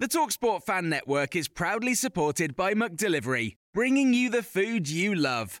The Talksport Fan Network is proudly supported by McDelivery, bringing you the food you love.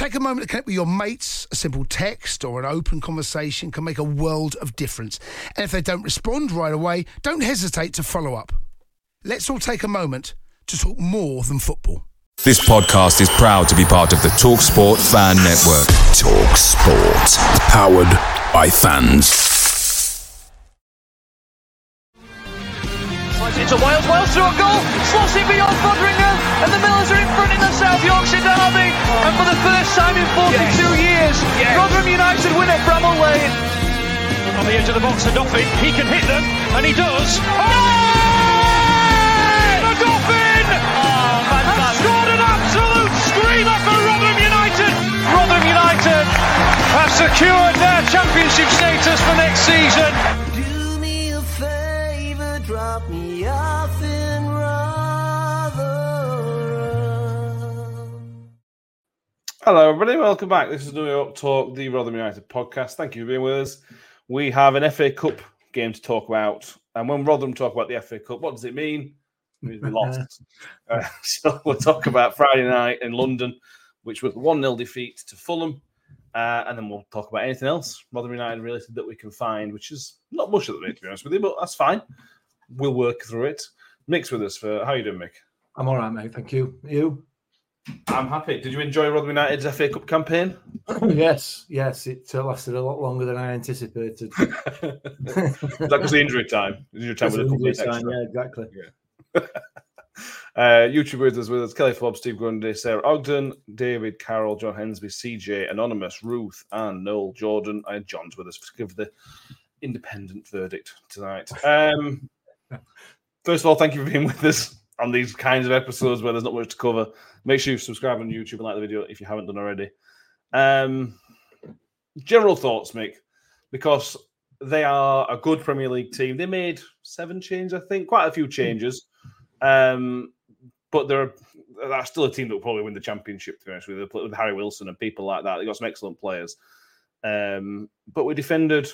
Take a moment to connect with your mates. A simple text or an open conversation can make a world of difference. And if they don't respond right away, don't hesitate to follow up. Let's all take a moment to talk more than football. This podcast is proud to be part of the TalkSport Fan Network. TalkSport, powered by fans. It's a Wales, Wales through a goal, slots it beyond Foderingham, and the Millers are in front in the South Yorkshire derby. And for the first time in 42 years, Rotherham United win at Bramall Lane. On the edge of the box, the Dolphin, he can hit them, and he does. Oh! The Dolphin oh, has scored an absolute screamer for Rotherham United. Rotherham United have secured their championship status for next season. Hello, everybody. Welcome back. This is New York Talk, the Rotherham United podcast. Thank you for being with us. We have an FA Cup game to talk about. And when Rotherham talk about the FA Cup, what does it mean? It means we lost. Uh, so we'll talk about Friday night in London, which was 1 0 defeat to Fulham. Uh, and then we'll talk about anything else Rotherham United related that we can find, which is not much at the minute, to be honest with you, but that's fine. We'll work through it. Mick's with us for how you doing, Mick? I'm all right, mate. Thank you. You? I'm happy. Did you enjoy Rotherham United's FA Cup campaign? yes, yes. It uh, lasted a lot longer than I anticipated. That was the injury time? Injury time with a couple of Injury time, yeah, exactly. Uh, YouTubers is with us Kelly Forbes, Steve Grundy, Sarah Ogden, David Carroll, John Hensby, CJ, Anonymous, Ruth, and Noel Jordan. And John's with us to give the independent verdict tonight. Um, first of all, thank you for being with us on these kinds of episodes where there's not much to cover. Make sure you subscribe on YouTube and like the video if you haven't done already. Um, general thoughts, Mick, because they are a good Premier League team. They made seven changes, I think, quite a few changes. Um, but they're that's still a team that will probably win the championship. To be honest with you, with Harry Wilson and people like that. They got some excellent players. Um, but we defended,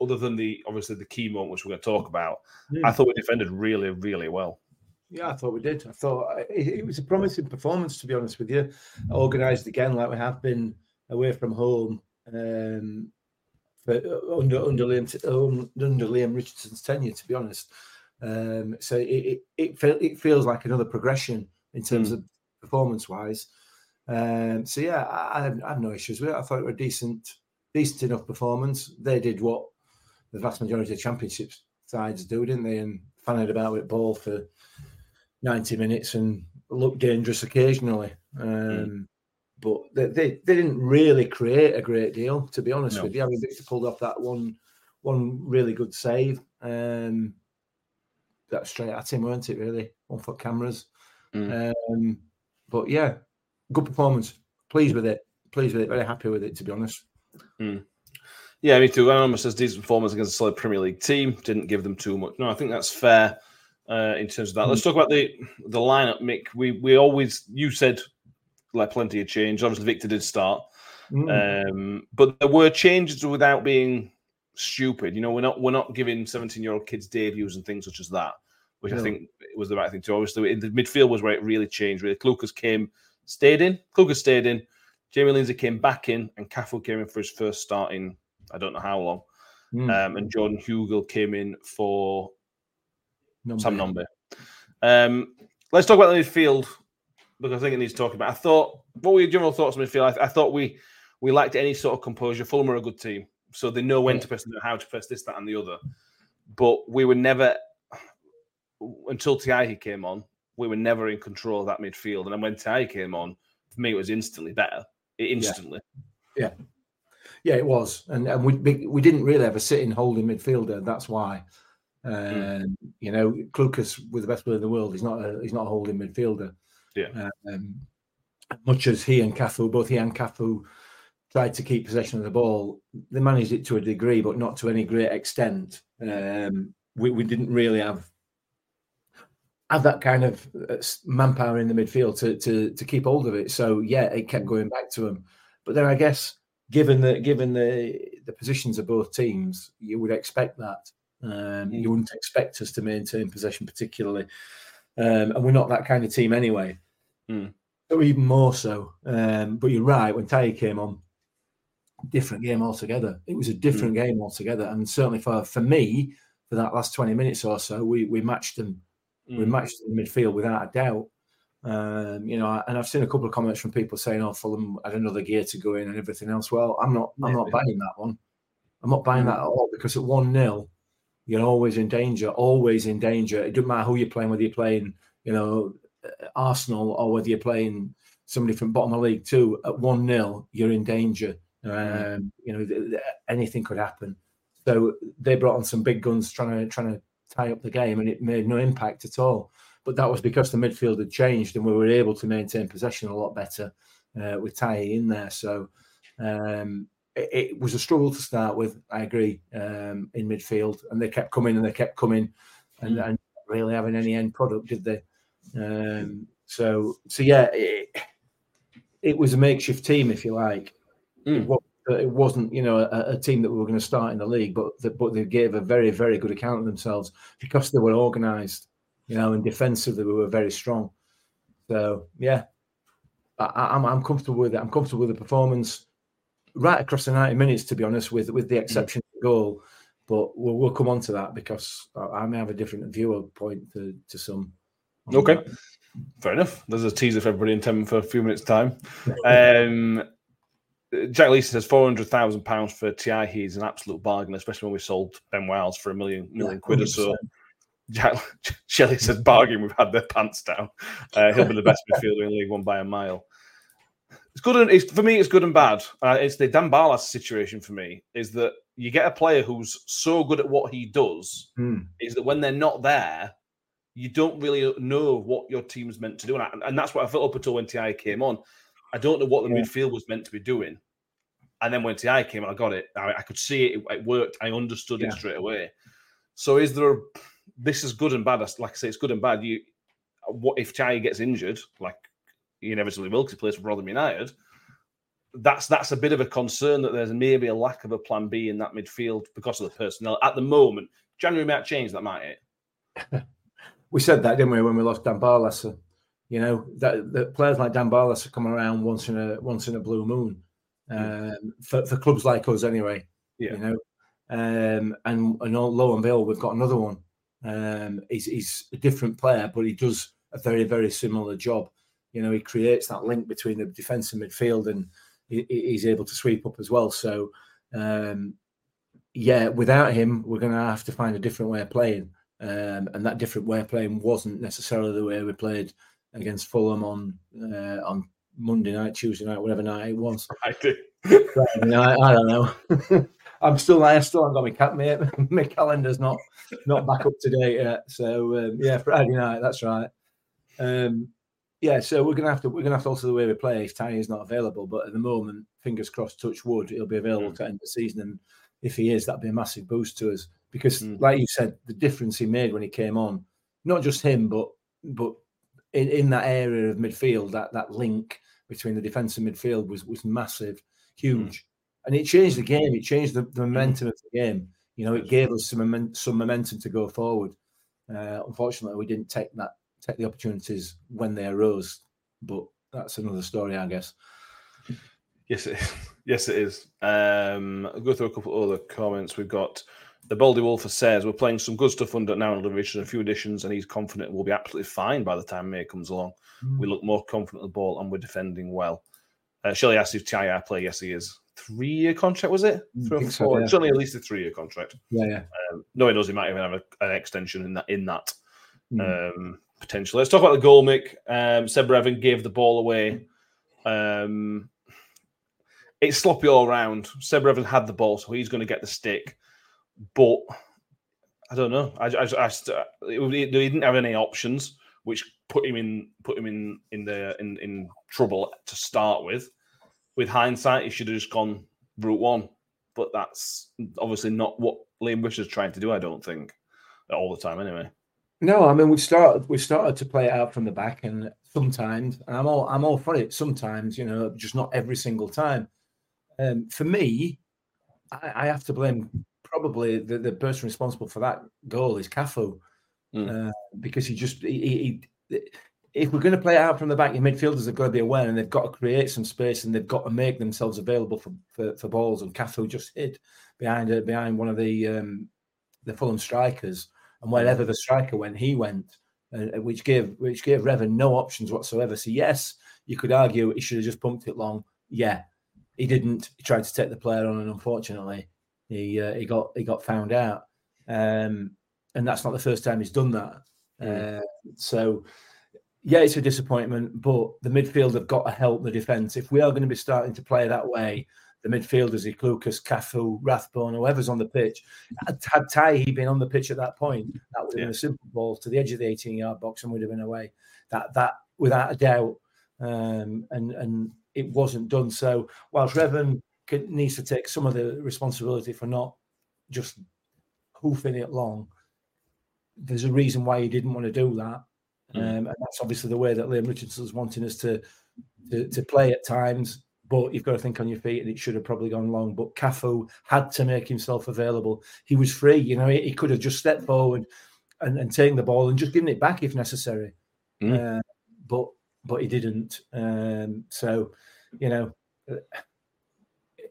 other than the obviously the key moment which we're going to talk about. Hmm. I thought we defended really, really well. Yeah, I thought we did. I thought uh, it, it was a promising performance, to be honest with you. Organised again, like we have been away from home um, for uh, under under Liam um, under Leam Richardson's tenure. To be honest, um, so it it it, feel, it feels like another progression in terms Mm. of performance wise. Um, so yeah, I, I, have, I have no issues with it. I thought it were a decent, decent enough performance. They did what the vast majority of championship sides do, didn't they? And fanning about with ball for 90 minutes and looked dangerous occasionally. Um, But they, they, they didn't really create a great deal, to be honest No. with you. I mean, Victor pulled off that one one really good save. Um, that straight at him, weren't it? Really, one foot cameras. Mm. Um, but yeah, good performance. Pleased with it. Pleased with it. Very happy with it, to be honest. Yeah, me too. Anonymous says decent performance against a solid Premier League team. Didn't give them too much. No, I think that's fair uh, in terms of that. Let's talk about the the lineup, Mick. We we always you said like plenty of change. Obviously, Victor did start, Mm. um, but there were changes without being stupid. You know, we're not we're not giving seventeen year old kids debuts and things such as that, which I think was the right thing to. Obviously, in the midfield was where it really changed. Really, Clucas came, stayed in. Clucas stayed in. Jamie Lindsay came back in, and Cafu came in for his first start in I don't know how long. Mm. Um, and Jordan Hugill came in for Number. Sam Nombe. Um, let's talk about the midfield because I think it needs talking about. I thought, what were your general thoughts on midfield? I, I thought we we lacked any sort of composure. Fulham are a good team, so they know when Yeah. to press, they know how to press this, that, and the other. But we were never until Tiehi came on. We were never in control of that midfield, and then when Tiehi came on, for me, it was instantly better. It instantly. Yeah, Yeah, it was, and and we we didn't really have a sitting holding midfielder. That's why, um, you know, Clucas with the best player in the world, he's not a he's not a holding midfielder. Yeah. Um, much as he and Cafu, both he and Cafu, tried to keep possession of the ball, they managed it to a degree, but not to any great extent. Um, we we didn't really have have that kind of uh, manpower in the midfield to to to keep hold of it. So yeah, it kept going back to him. But then I guess given the given the the positions of both teams, you would expect that. Um, You wouldn't expect us to maintain possession particularly, um, and we're not that kind of team anyway. Mm. So even more so. Um, but you're right. When Tai came on, different game altogether. It was a different game altogether, and certainly for for me, for that last twenty minutes or so, we we matched them. We Mm. matched the midfield without a doubt. Um, you know, and I've seen a couple of comments from people saying, "Oh, Fulham had another gear to go in and everything else." Well, I'm not. I'm not buying that one. I'm not buying that at all because at one 0 you're always in danger. Always in danger. It doesn't matter who you're playing, whether you're playing, you know, Arsenal or whether you're playing somebody from bottom of League Two. At one 0 you're in danger. Um, You know, th- th- anything could happen. So they brought on some big guns trying to trying to tie up the game, and it made no impact at all. But that was because the midfield had changed, and we were able to maintain possession a lot better uh, with Tai in there. So um, it, it was a struggle to start with. I agree um, in midfield, and they kept coming and they kept coming, and, and really having any end product, did they? Um, so so yeah, it, it was a makeshift team, if you like. It, wa- it wasn't, you know, a, a team that we were going to start in the league, but the, but they gave a very very good account of themselves because they were organised, you know, and defensively we were very strong. So yeah, I, I- I'm I'm comfortable with it. I'm comfortable with the performance right across the 90 minutes, to be honest, with with the exception of the goal. But we'll, we'll come on to that because I, may have a different viewpoint to, to some. Okay. that. Fair enough. There's a teaser for everybody in 10 for a few minutes' time. Um, Jack Leeson says four hundred thousand pounds for Ti. He's an absolute bargain, especially when we sold Ben Wiles for a million million quid or so. Jack Shelley says bargain. We've had their pants down. Uh, he'll be the best midfielder in League One by a mile. It's good and it's, for me. It's good and bad. Uh, it's the Dan Barlas situation for me. Is that you get a player who's so good at what he does Hmm. is that when they're not there, you don't really know what your team's meant to do, and, I, and that's what I felt up until when Ti came on. I don't know what the Yeah. midfield was meant to be doing, and then when Ti came on, I got it. I, I could see it. It worked. I understood Yeah. it straight away. So is there? A, this is good and bad. Like I say, it's good and bad. You, what if Ti gets injured? Like he inevitably will, because he plays for Rotherham United. That's that's a bit of a concern that there's maybe a lack of a plan B in that midfield because of the personnel at the moment. January might change that, might it? we said that, didn't we, when we lost Dan Barlaser? You know that, that players like Dan Barlaser come around once in a once in a blue moon um, for, for clubs like us, anyway. Yeah. You know, um, and and lo and behold, we've got another one. Um, he's he's a different player, but he does a very very similar job. You know, he creates that link between the defence and midfield, and he, he- he's able to sweep up as well. So, um, yeah, without him, we're going to have to find a different way of playing. Um, and that different way of playing wasn't necessarily the way we played against Fulham on uh, on Monday night, Tuesday night, whatever night it was. I do. Friday night, I don't know. I'm still, I still haven't got my cat. mate. my calendar's not not back up to date yet. So um, yeah, Friday night. That's right. Um, yeah, so we're gonna have to we're gonna have to alter the way we play if Tiny is not available. But at the moment, fingers crossed, touch wood, he'll be available mm. to end the season. And if he is, that'd be a massive boost to us because, mm. like you said, the difference he made when he came on, not just him, but but in, in that area of midfield, that that link between the defence and midfield was was massive, mm. huge, and it changed the game. It changed the, the momentum of the game. You know, it gave us some some momentum to go forward. Uh, unfortunately, we didn't take that take the opportunities when they arose, but that's another story, I guess. Yes, it is. Yes, it is. Um, I'll go through a couple other comments. We've got the Baldy Wolfer says we're playing some good stuff under now in the division, a few additions, and he's confident we'll be absolutely fine by the time May comes along. We look more confident of the ball and we're defending well. Uh, Shelley asked if TII play. Yes, he is. Three year contract was it? I Three or think so, four? yeah. Certainly at least a three year contract. Yeah, yeah. Um, no, he knows he might even have a, an extension in that. In that Mm. um, potentially. Let's talk about the goal, Mick. Um, Seb Revan gave the ball away. Um, it's sloppy all around. Seb Revan had the ball, so he's going to get the stick. But I don't know. I, I, I he didn't have any options, which put him in put him in in the in, in trouble to start with. With hindsight, he should have just gone route one. But that's obviously not what Liam Bush is trying to do. I don't think all the time, anyway. No, I mean we've started we've started to play it out from the back, and sometimes, and I'm all I'm all for it. Sometimes, you know, just not every single time. Um, for me, I, I have to blame probably the, the person responsible for that goal is Cafu, Mm. uh, because he just he, he, if we're going to play it out from the back, your midfielders have got to be aware and they've got to create some space and they've got to make themselves available for for, for balls. And Cafu just hid behind uh, behind one of the um, the Fulham strikers, and wherever the striker went, he went, uh, which gave which gave Revan no options whatsoever. So yes, you could argue he should have just pumped it long. Yeah, he didn't. He tried to take the player on, and unfortunately, he uh, he got he got found out. Um, and that's not the first time he's done that. Uh, so, yeah, it's a disappointment, but the midfield have got to help the defence. If we are going to be starting to play that way, the midfielders, like Lucas, Cafu, Rathbone, whoever's on the pitch, had, Tiehi been on the pitch at that point, that would have been a simple ball to the edge of the 18 yard box and would have been away. That, that without a doubt. Um, and, and it wasn't done. So, whilst Revan could, needs to take some of the responsibility for not just hoofing it long, there's a reason why he didn't want to do that. Um, and that's obviously the way that Leam Richardson's wanting us to, to to play at times. But you've got to think on your feet, and it should have probably gone long. But Cafu had to make himself available. He was free, you know. He, he could have just stepped forward and, and taken the ball and just given it back if necessary. Mm. Uh, but but he didn't. Um, so you know, it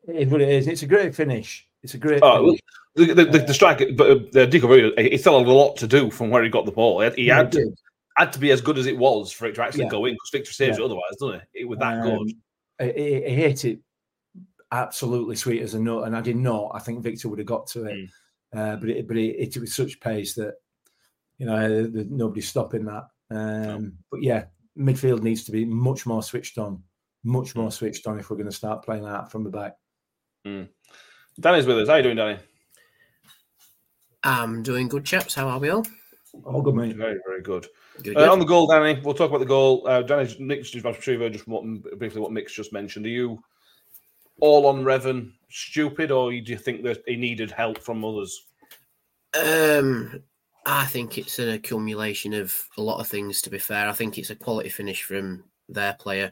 is what it is. It's a great finish. It's a great. Oh, the, the, the, the striker, but uh, Dico Rubio, he still had a lot to do from where he got the ball. He had, he Yeah, had, to, had to be as good as it was for it to actually Yeah. go in because Victor saves Yeah. it otherwise, doesn't he? It was that Um, good. He, he hit it absolutely sweet as a nut, and I did not. I think Victor would have got to it, uh, but it, but it, it was such pace that you know there's nobody's stopping that. Um, But yeah, midfield needs to be much more switched on, much Hmm. more switched on if we're going to start playing out from the back. Danny's with us. How are you doing, Danny? I'm doing good, chaps. How are we all? All good, mate. Very, very good. Good, Uh, good. on the goal, Danny, we'll talk about the goal. Uh, Danny, Nick's just retriever, just what, briefly what Mick's just mentioned. Are you all on Revan stupid, or do you think that he needed help from others? Um, I think it's an accumulation of a lot of things. To be fair, I think it's a quality finish from their player.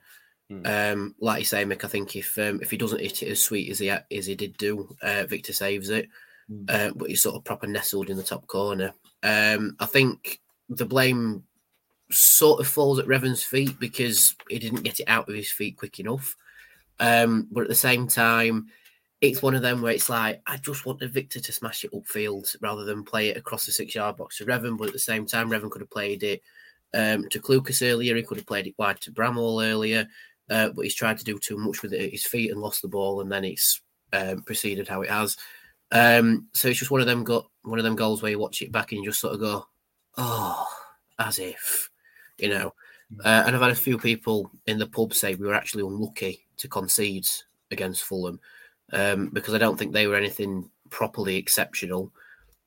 Um, like you say, Mick, I think if um, if he doesn't hit it as sweet as he as he did do, uh, Victor saves it. Uh, but he's sort of proper nestled in the top corner. Um, I think the blame sort of falls at Revan's feet because he didn't get it out of his feet quick enough. Um, but at the same time, it's one of them where it's like I just wanted Victor to smash it upfield rather than play it across the six yard box to Revan. But at the same time, Revan could have played it um, to Clucas earlier. He could have played it wide to Bramall earlier, uh, but he's tried to do too much with it at his feet and lost the ball, and then it's um, proceeded how it has. Um, so it's just one of them got one of them goals where you watch it back and you just sort of go, oh, as if, you know. Uh, and I've had a few people in the pub say we were actually unlucky to concede against Fulham um, because I don't think they were anything properly exceptional.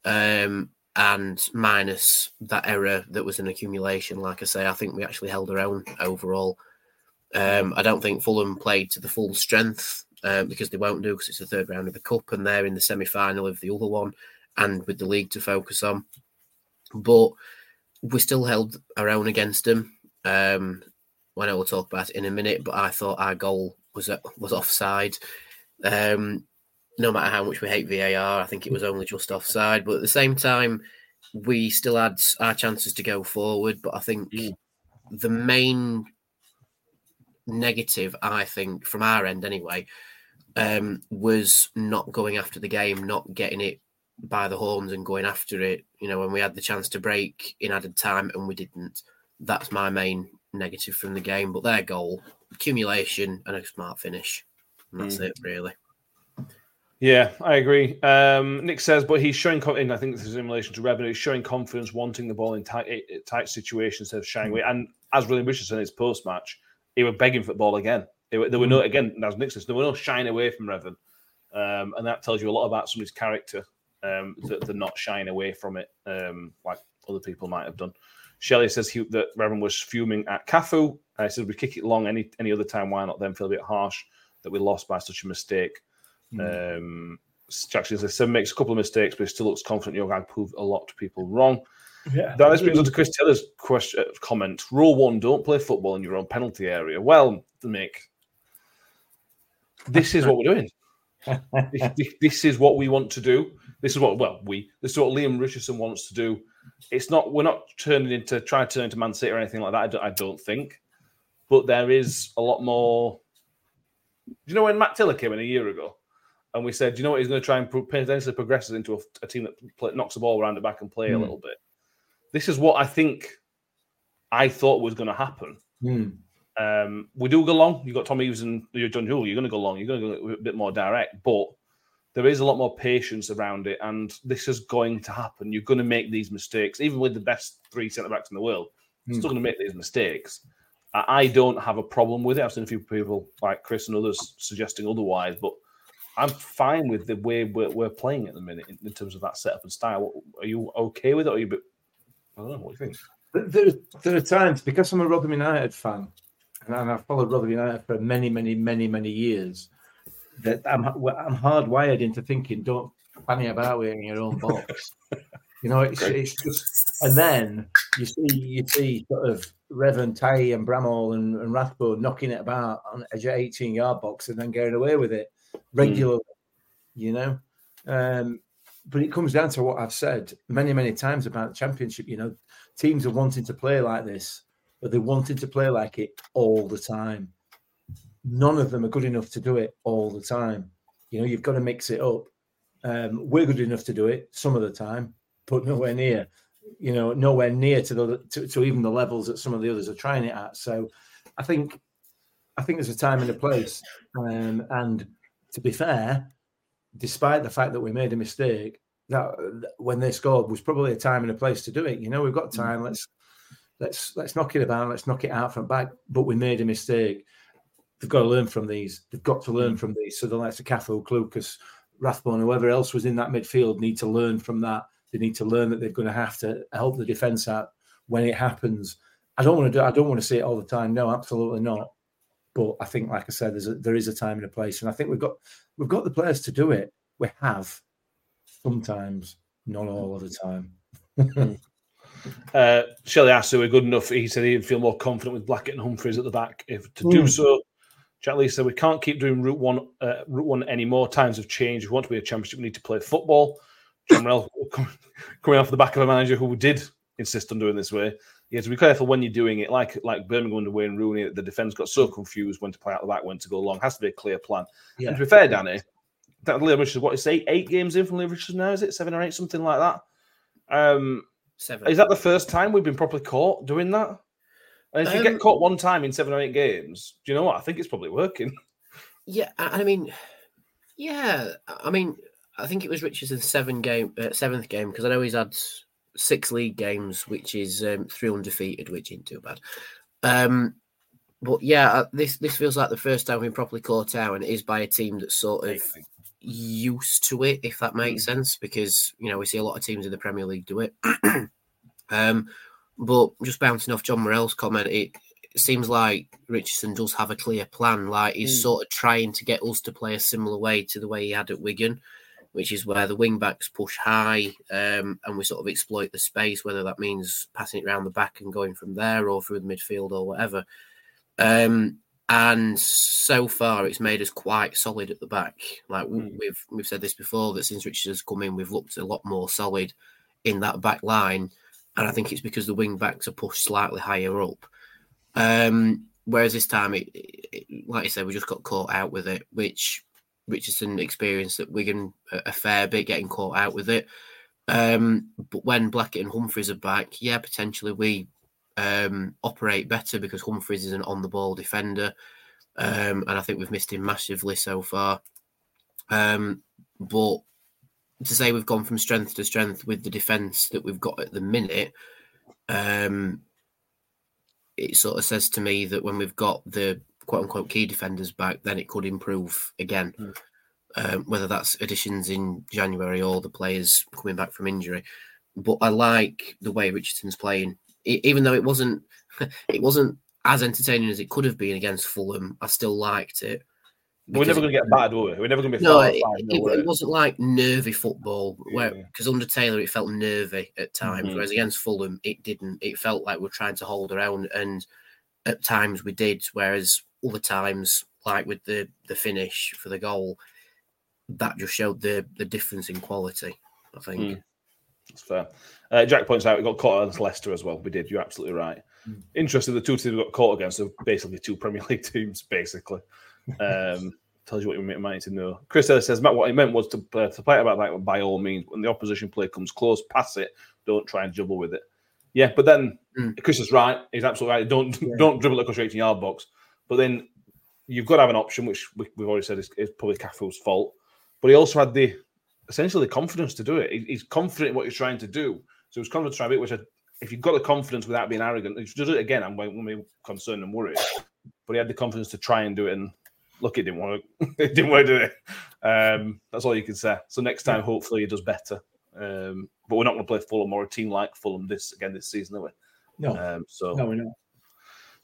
Um, and minus that error that was an accumulation, like I say, I think we actually held our own overall. Um, I don't think Fulham played to the full strength uh, because they won't do because it's the third round of the cup and they're in the semi final of the other one and with the league to focus on. But we still held our own against them. Um, I know we'll talk about it in a minute, but I thought our goal was uh, was offside. Um, no matter how much we hate VAR, I think it was only just offside. But at the same time, we still had our chances to go forward. But I think the main negative, I think, from our end anyway, um, was not going after the game, not getting it by the horns and going after it. You know, when we had the chance to break in added time and we didn't. That's my main negative from the game. But their goal, accumulation and a smart finish. And that's Mm. it, really. Yeah, I agree. Um, Nick says, but he's showing, and I think this is in relation to revenue, he's showing confidence, wanting the ball in tight, tight situations shying away. And as William Richardson, his post match, he was begging for the ball again. Were, there were no, again, as Nick says, there were no shying away from Revan. Um, and that tells you a lot about somebody's character, um, that they're not shying away from it um, like other people might have done. Shelley says he, that Revan was fuming at Cafu. I said, we kick it long any any other time. Why not then feel a bit harsh that we lost by such a mistake? Um, Jackson says, Seven makes a couple of mistakes, but he still looks confident Yogang proved a lot of people wrong. Yeah. that this brings us to Chris Taylor's question, uh, comment. Rule one: Don't play football in your own penalty area. Well, Mick, this is what we're doing. this, this- is what we want to do. This is what well we. This is what Leam Richardson wants to do. It's not. We're not turning into trying to turn into Man City or anything like that. I don't, I don't think. But there is a lot more. Do you know when Matt Taylor came in a year ago, and we said, do you know what, he's going to try and potentially progress us into a, a team that play, knocks the ball around the back and play a Hmm. little bit. This is what I think. I thought was going to happen. Hmm. Um, we do go long. You've got Tom Eaves and you're Jordan Hugill. You're going to go long. You're going to go a bit more direct, but there is a lot more patience around it, and this is going to happen. You're going to make these mistakes, even with the best three centre backs in the world. You're Hmm. still going to make these mistakes. I don't have a problem with it. I've seen a few people like Chris and others suggesting otherwise, but I'm fine with the way we're, we're playing at the minute in, in terms of that setup and style. Are you okay with it? Or are you a bit? I don't know. What do you think? There, there are times because I'm a Rotherham United fan, and I've followed Rotherham United for many, many, many, many years. That I'm I'm hardwired into thinking, don't fanny about in your own box. you know, it's, it's just, and then you see you see sort of Reverend Tay and Bramall and, and Rathbone knocking it about on edge of 18 yard box and then getting away with it regularly. You know, um, but it comes down to what I've said many, many times about the championship. You know, teams are wanting to play like this, but they wanted to play like it all the time. None of them are good enough to do it all the time. You know, you've got to mix it up. Um, we're good enough to do it some of the time, but nowhere near. You know, nowhere near to the to, to even the levels that some of the others are trying it at. So, I think, I think there's a time and a place. Um, and to be fair, despite the fact that we made a mistake, that that when they scored was probably a time and a place to do it. You know, we've got time. Let's let's let's knock it about. Let's knock it out from back. But we made a mistake. They've got to learn from these. They've got to learn mm. from these. So the likes of Cafu, Clucas, Rathbone, whoever else was in that midfield need to learn from that. They need to learn that they're going to have to help the defence out when it happens. I don't want to do. I don't want to see it all the time. No, absolutely not. But I think, like I said, there's a, there is a time and a place, and I think we've got we've got the players to do it. We have sometimes, not all of the time. Uh, Shelley asked, "Are we good enough?" He said he'd feel more confident with Blackett and Humphreys at the back if to do Mm. so. Jack Lee said, "We can't keep doing Route One. Uh, Route One anymore. Times have changed. If we want to be a championship, we need to play football." John Rell coming off the back of a manager who did insist on doing this way. You have to be careful when you're doing it. Like like Birmingham under Wayne Rooney, the defence got so confused when to play out the back, when to go long. Has to be a clear plan. Yeah. And to be fair, Danny, that Liam Richards, what is eight eight games in from Liam Richards now? Is it seven or eight, something like that? Um, Seven. is that the first time we've been properly caught doing that? And if you Um, get caught one time in seven or eight games, do you know what? I think it's probably working. Yeah, I I mean, yeah, I mean, I think it was Richardson's seven game, uh, seventh game because I know he's had six league games, which is um, three undefeated, which isn't too bad. Um, but yeah, uh, this this feels like the first time we've been properly caught out, and it is by a team that's sort of used to it, if that makes sense. Because you know we see a lot of teams in the Premier League do it. um, but just bouncing off John Morell's comment, it, it seems like Richardson does have a clear plan. Like he's Mm. sort of trying to get us to play a similar way to the way he had at Wigan, which is where the wing backs push high um, and we sort of exploit the space, whether that means passing it around the back and going from there or through the midfield or whatever. Um, and so far, it's made us quite solid at the back. Like we- we've we've said this before that since Richardson's come in, we've looked a lot more solid in that back line, and I think it's because the wing backs are pushed slightly higher up. Um, whereas this time, it, it, like I said, we just got caught out with it, which Richardson experienced at Wigan a, a fair bit, getting caught out with it. Um, but when Blackett and Humphreys are back, yeah, potentially we um, operate better because Humphreys is an on the ball defender. um, and I think we've missed him massively so far. Um, but to say we've gone from strength to strength with the defence that we've got at the minute, um, it sort of says to me that when we've got the quote unquote key defenders back, then it could improve again. Mm. Um, whether that's additions in January or the players coming back from injury. But I like the way Richardson's playing, even though it wasn't it wasn't as entertaining as it could have been against Fulham. I still liked it. We're never going to get bad, were we? We're never going to be. No, it, it, it, wasn't like nervy football. Where because yeah. under Taylor it felt nervy at times, mm-hmm. whereas against Fulham it didn't. It felt like we are trying to hold around, and at times we did. Whereas other times, like with the the finish for the goal, that just showed the the difference in quality. I think. Mm. That's fair. Uh, Jack points out we got caught against Leicester as well. We did. You're absolutely right. Mm. Interesting. The two teams we got caught against are basically two Premier League teams, basically. Um, tells you what you might need to know. Chris Ellis says, Matt, what he meant was to, uh, to play about that by all means. When the opposition player comes close, pass it. Don't try and juggle with it. Yeah, but then mm. Chris is right. He's absolutely right. Don't yeah. don't dribble across your 18 yard box. But then you've got to have an option, which we, have already said is, is probably Cafu's fault. But he also had the essentially the confidence to do it. He, he's confident in what he's trying to do. So he's confident to try it, which I, if you've got the confidence without being arrogant, if you do it again, I'm, I'm concerned and worried. But he had the confidence to try and do it, and look, it didn't work. it didn't to do it. Um, that's all you can say. So next time, hopefully, he does better. Um, but we're not going to play Fulham or a team like Fulham this again this season, are we? No. Um, so no, we're not.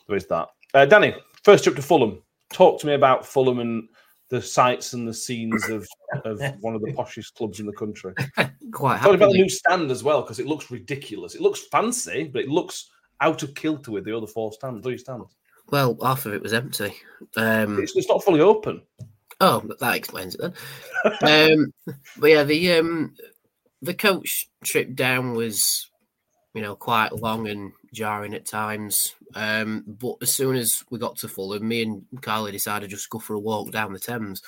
There is that. Uh, Danny, first trip to Fulham. Talk to me about Fulham and the sights and the scenes of, of one of the poshest clubs in the country. Quite Talk about the new stand as well because it looks ridiculous. It looks fancy, but it looks out of kilter with the other four stands, three stands. Well, half of it was empty. Um, it's, it's not fully open. Oh, that explains it then. um, but yeah, the um, the coach trip down was, you know, quite long and jarring at times. Um, but as soon as we got to Fulham, me and Carly decided just go for a walk down the Thames.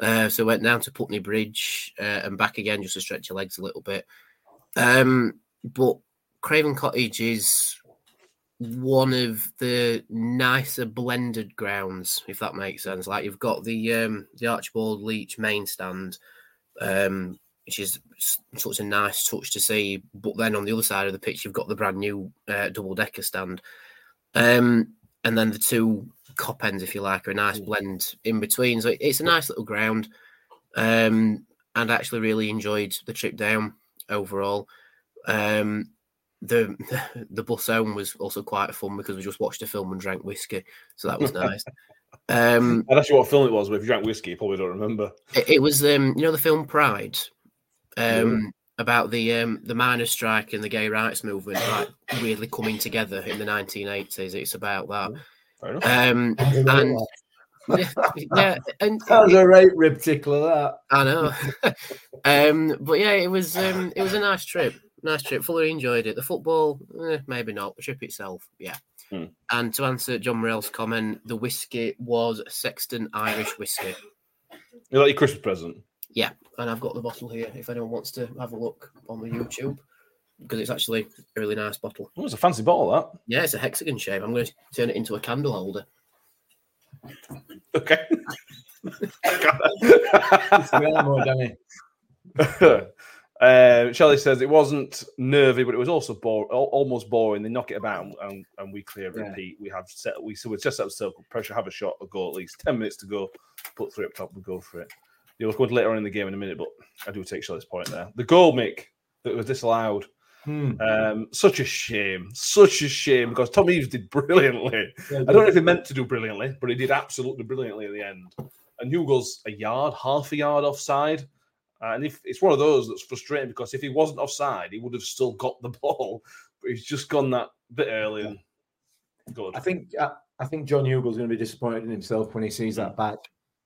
Uh, so went down to Putney Bridge uh, and back again just to stretch your legs a little bit. Um, but Craven Cottage is one of the nicer blended grounds, if that makes sense. Like you've got the um, the Archibald Leitch main stand, um, which is such a nice touch to see. But then on the other side of the pitch, you've got the brand new uh, double decker stand, um, and then the two Kop ends, if you like, are a nice mm. blend in between. So it's a nice little ground, um, and I actually really enjoyed the trip down overall. Um, the the bus home was also quite fun because we just watched a film and drank whiskey, so that was nice. Um, and that's what film it was. But if you drank whiskey, you probably don't remember. It, it was, um, you know, the film Pride, um, about the um, the miners' strike and the gay rights movement, like weirdly coming together in the 1980s. It's about that. Um, and yeah, yeah, and that was a right rib tickler. That I know. um, but yeah, it was um, it was a nice trip nice trip. Fully enjoyed it. The football, eh, maybe not. The trip itself, yeah. Hmm. And to answer John Morell's comment, the whiskey was Sexton Irish whiskey. You like your Christmas present? Yeah, and I've got the bottle here. If anyone wants to have a look on the YouTube, because it's actually a really nice bottle. Oh, it's a fancy bottle, that. Yeah, it's a hexagon shape. I'm going to turn it into a candle holder. Okay. Uh, Shelley says it wasn't nervy, but it was also bore, almost boring. They knock it about and, and we clear yeah. repeat. We have set we so we're just set a circle pressure, have a shot, a goal at least. Ten minutes to go, put three up top we go for it. You'll go to later on in the game in a minute, but I do take Shelley's point there. The goal, Mick, that was disallowed. Hmm. Um, such a shame, such a shame because Tom Eaves did brilliantly. Yeah, I don't know if he meant to do brilliantly, but he did absolutely brilliantly at the end. And Hugill's a yard, half a yard offside. And if it's one of those that's frustrating because if he wasn't offside, he would have still got the ball, but he's just gone that bit early. good. I think I, I think Jordan Hugill's going to be disappointed in himself when he sees that back.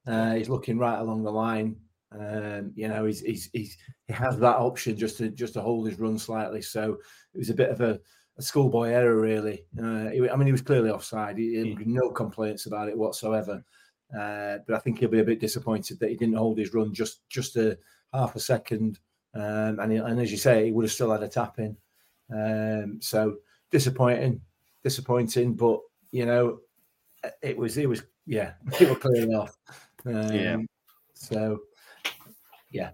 Uh, he's looking right along the line. Um, you know, he's, he's he's he has that option just to just to hold his run slightly. So it was a bit of a, a schoolboy error, really. Uh, he, I mean, he was clearly offside. He, he mm. no complaints about it whatsoever. Uh, but I think he'll be a bit disappointed that he didn't hold his run just just to half a second, um, and, and as you say, he would have still had a tap in. Um, so disappointing, disappointing, but you know, it was it was yeah, were clearing off. Um, Yeah. So, yeah,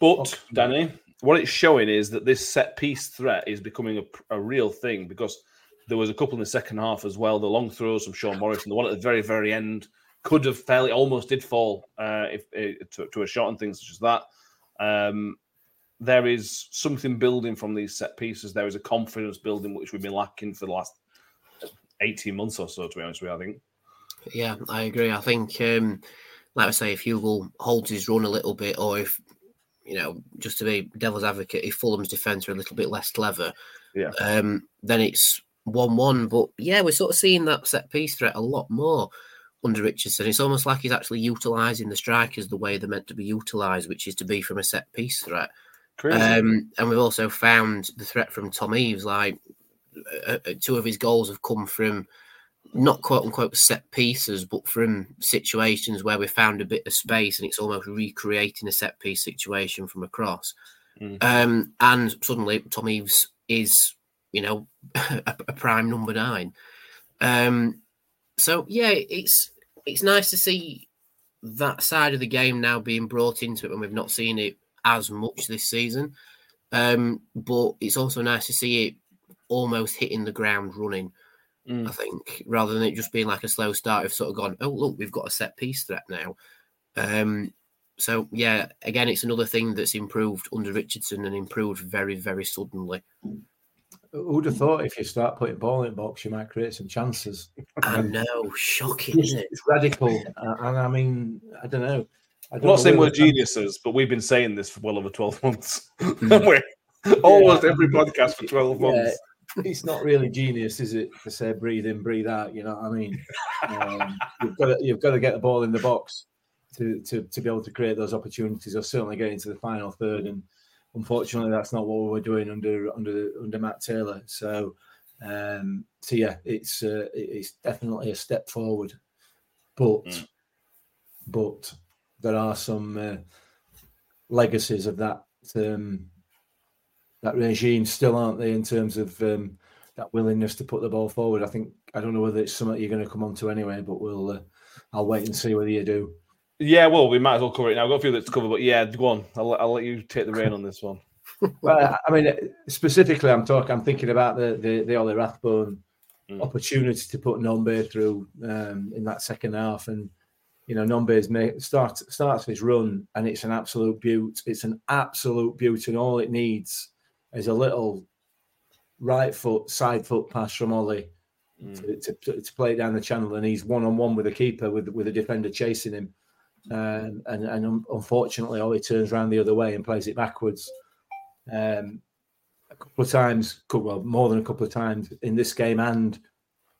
But Danny, what it's showing is that this set piece threat is becoming a, a real thing because there was a couple in the second half as well. The long throws from Sean Morris and the one at the very, very end could have fell. It almost did fall uh, if uh, to, to a shot and things such as that. Um, there is something building from these set pieces. There is a confidence building which we've been lacking for the last eighteen months or so. To be honest with you, I think. Yeah, I agree. I think, um, like I say, if Hugill holds his run a little bit, or if you know, just to be devil's advocate, if Fulham's defence are a little bit less clever, Yeah. um, then it's one-one. But yeah, we're sort of seeing that set piece threat a lot more under Richardson. It's almost like he's actually utilising the strikers the way they're meant to be utilised, which is to be from a set piece threat. Um, and we've also found the threat from Tom Eaves. Like uh, uh, two of his goals have come from not quote unquote set pieces, but from situations where we found a bit of space and it's almost recreating a set piece situation from across. Mm. Um, and suddenly Tom Eaves is, you know, a, a prime number nine. Um, so yeah, it's it's nice to see that side of the game now being brought into it when we've not seen it as much this season. Um, but it's also nice to see it almost hitting the ground running. Mm. I think rather than it just being like a slow start, we've sort of gone, oh look, we've got a set piece threat now. Um, so yeah, again, it's another thing that's improved under Richardson and improved very, very suddenly. who'd have thought if you start putting ball in the box, you might create some chances? I know, shocking, it's, isn't it? it's radical, uh, and I mean, I don't know. I I'm don't saying we're geniuses, but we've been saying this for well over 12 months. we're almost every podcast for 12 Yeah, months. It's not really genius, is it, to say breathe in, breathe out? You know what I mean? Um, you've got to, you've got to get the ball in the box to, to to be able to create those opportunities, or certainly get into the final third. And unfortunately, that's not what we were doing under under under Matt Taylor. So, um, so yeah, it's uh, it's definitely a step forward, but Mm. but there are some uh, legacies of that um, that regime still, aren't they, in terms of um, that willingness to put the ball forward? I think I don't know whether it's something you're going to come on to anyway, but we'll uh, I'll wait and see whether you do. Yeah, well, we might as well cover it now. I've got a few that's to cover, but yeah, go on. I'll, I'll let you take the rein on this one. Well, I mean, specifically, I'm talking. I'm thinking about the the, the Ollie Rathbone Mm. opportunity to put Nombe through um, in that second half, and you know, Nombe's make, starts starts his run, and it's an absolute beaut. It's an absolute beaut, and all it needs is a little right foot, side foot pass from Ollie to, to, to, to play it down the channel, and he's one on one with the keeper with with a defender chasing him, um, and and un- unfortunately, Ollie turns around the other way and plays it backwards. Um, a couple of times, well, more than a couple of times in this game and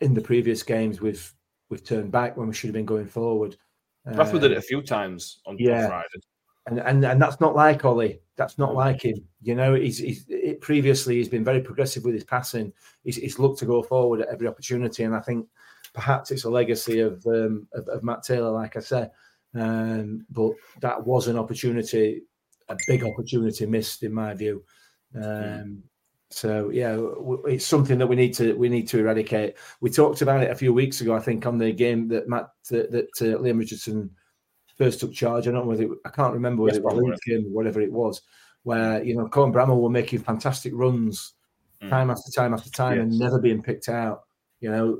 in the previous games, we've we've turned back when we should have been going forward. Rathbone did it Um, a few times on, on yeah. Friday. and and and that's not like Ollie. That's not like him. You know, he's, he's it, previously he's been very progressive with his passing. He's, he's looked to go forward at every opportunity, and I think perhaps it's a legacy of um, of, of Matt Taylor, like I said. Um, but that was an opportunity, a big opportunity missed in my view. Um, so yeah, w- it's something that we need to we need to eradicate. We talked about it a few weeks ago, I think, on the game that Matt that, that uh, Leam Richardson first took charge. I don't know whether it, I can't remember whether Yes, it was. Leeds game or whatever it was, where you know Cohen Bramall were making fantastic runs Mm. time after time after time and never being picked out. You know,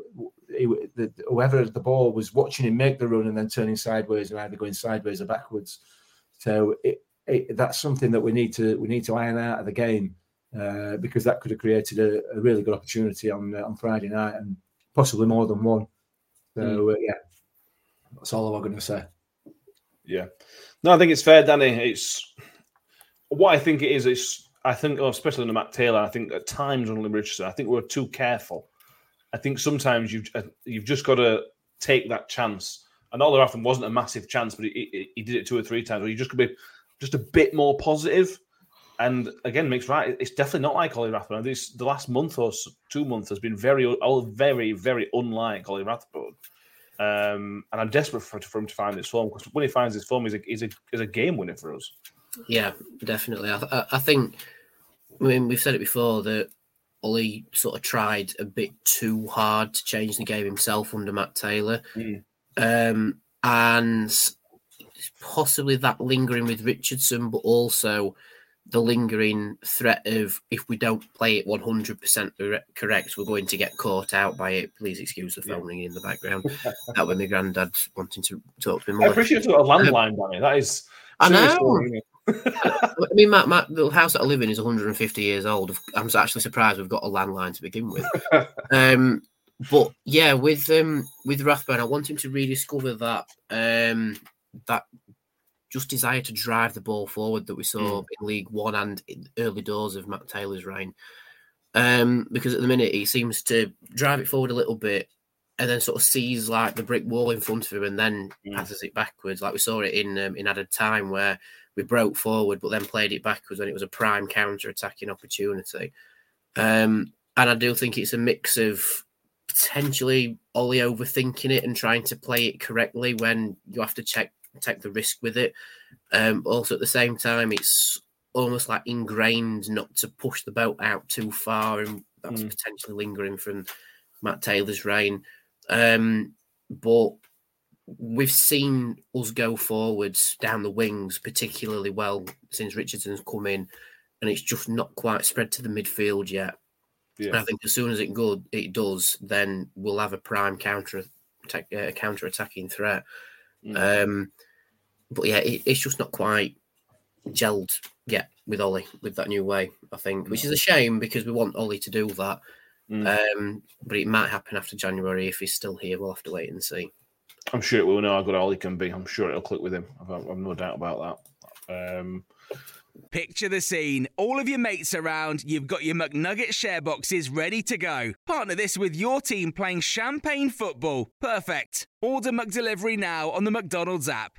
he, the, whoever the ball was watching him make the run and then turning sideways and either going sideways or backwards. So it, it, that's something that we need to we need to iron out of the game uh, because that could have created a, a really good opportunity on uh, on Friday night and possibly more than one. So uh, yeah, that's all I'm going to say. Yeah. No, I think it's fair, Danny. It's what I think it is. It's I think, oh, especially under Matt Taylor, I think at times on under Richardson, I think we're too careful. I think sometimes you've uh, you've just got to take that chance. And Oliver Rathbone wasn't a massive chance, but he, he, did it two or three times. Or you just could be just a bit more positive. And again, makes right. It's definitely not like Ollie Rathbone. This the last month or two months has been very, all very, very unlike Ollie Rathbone. Um, and I'm desperate for, for him to find his form because when he finds his form, he's a, he's a, he's a game winner for us. Yeah, definitely. I, I, I think, I mean, we've said it before that Ollie sort of tried a bit too hard to change the game himself under Matt Taylor. Mm. um, and possibly that lingering with Richardson, but also the lingering threat of if we don't play it 100% correct, we're going to get caught out by it. Please excuse the phone ringing in the background. that was my granddad wanting to talk to me more. I appreciate you got a landline, um, Danny. That is. I know. I mean, my, my, the house that I live in is 150 years old. I'm actually surprised we've got a landline to begin with. um, but yeah, with um, with Rathbone, I want him to rediscover that um, that just desire to drive the ball forward that we saw mm. in League One and in early doors of Matt Taylor's reign. Um, because at the minute he seems to drive it forward a little bit and then sort of sees like the brick wall in front of him and then mm. passes it backwards. Like we saw it in um, in added time where we broke forward but then played it backwards when it was a prime counter attacking opportunity. Um, and I do think it's a mix of potentially Ollie overthinking it and trying to play it correctly when you have to check take the risk with it. Um, also, at the same time, it's almost like ingrained not to push the boat out too far, and that's mm. potentially lingering from Matt Taylor's reign. Um, but we've seen us go forwards down the wings particularly well since Richardson's come in, and it's just not quite spread to the midfield yet. Yeah. I think as soon as it good it does, then we'll have a prime counter attack, uh, counter attacking threat. Mm. Um, but yeah, it, it's just not quite gelled yet with Ollie with that new way. I think, which is a shame because we want Ollie to do that. Mm. Um, but it might happen after January if he's still here. We'll have to wait and see. I'm sure it will know how good Ollie can be. I'm sure it'll click with him. I've, I've no doubt about that. Um, Picture the scene. All of your mates around, you've got your McNugget share boxes ready to go. Partner this with your team playing champagne football. Perfect. Order McDelivery now on the McDonald's app.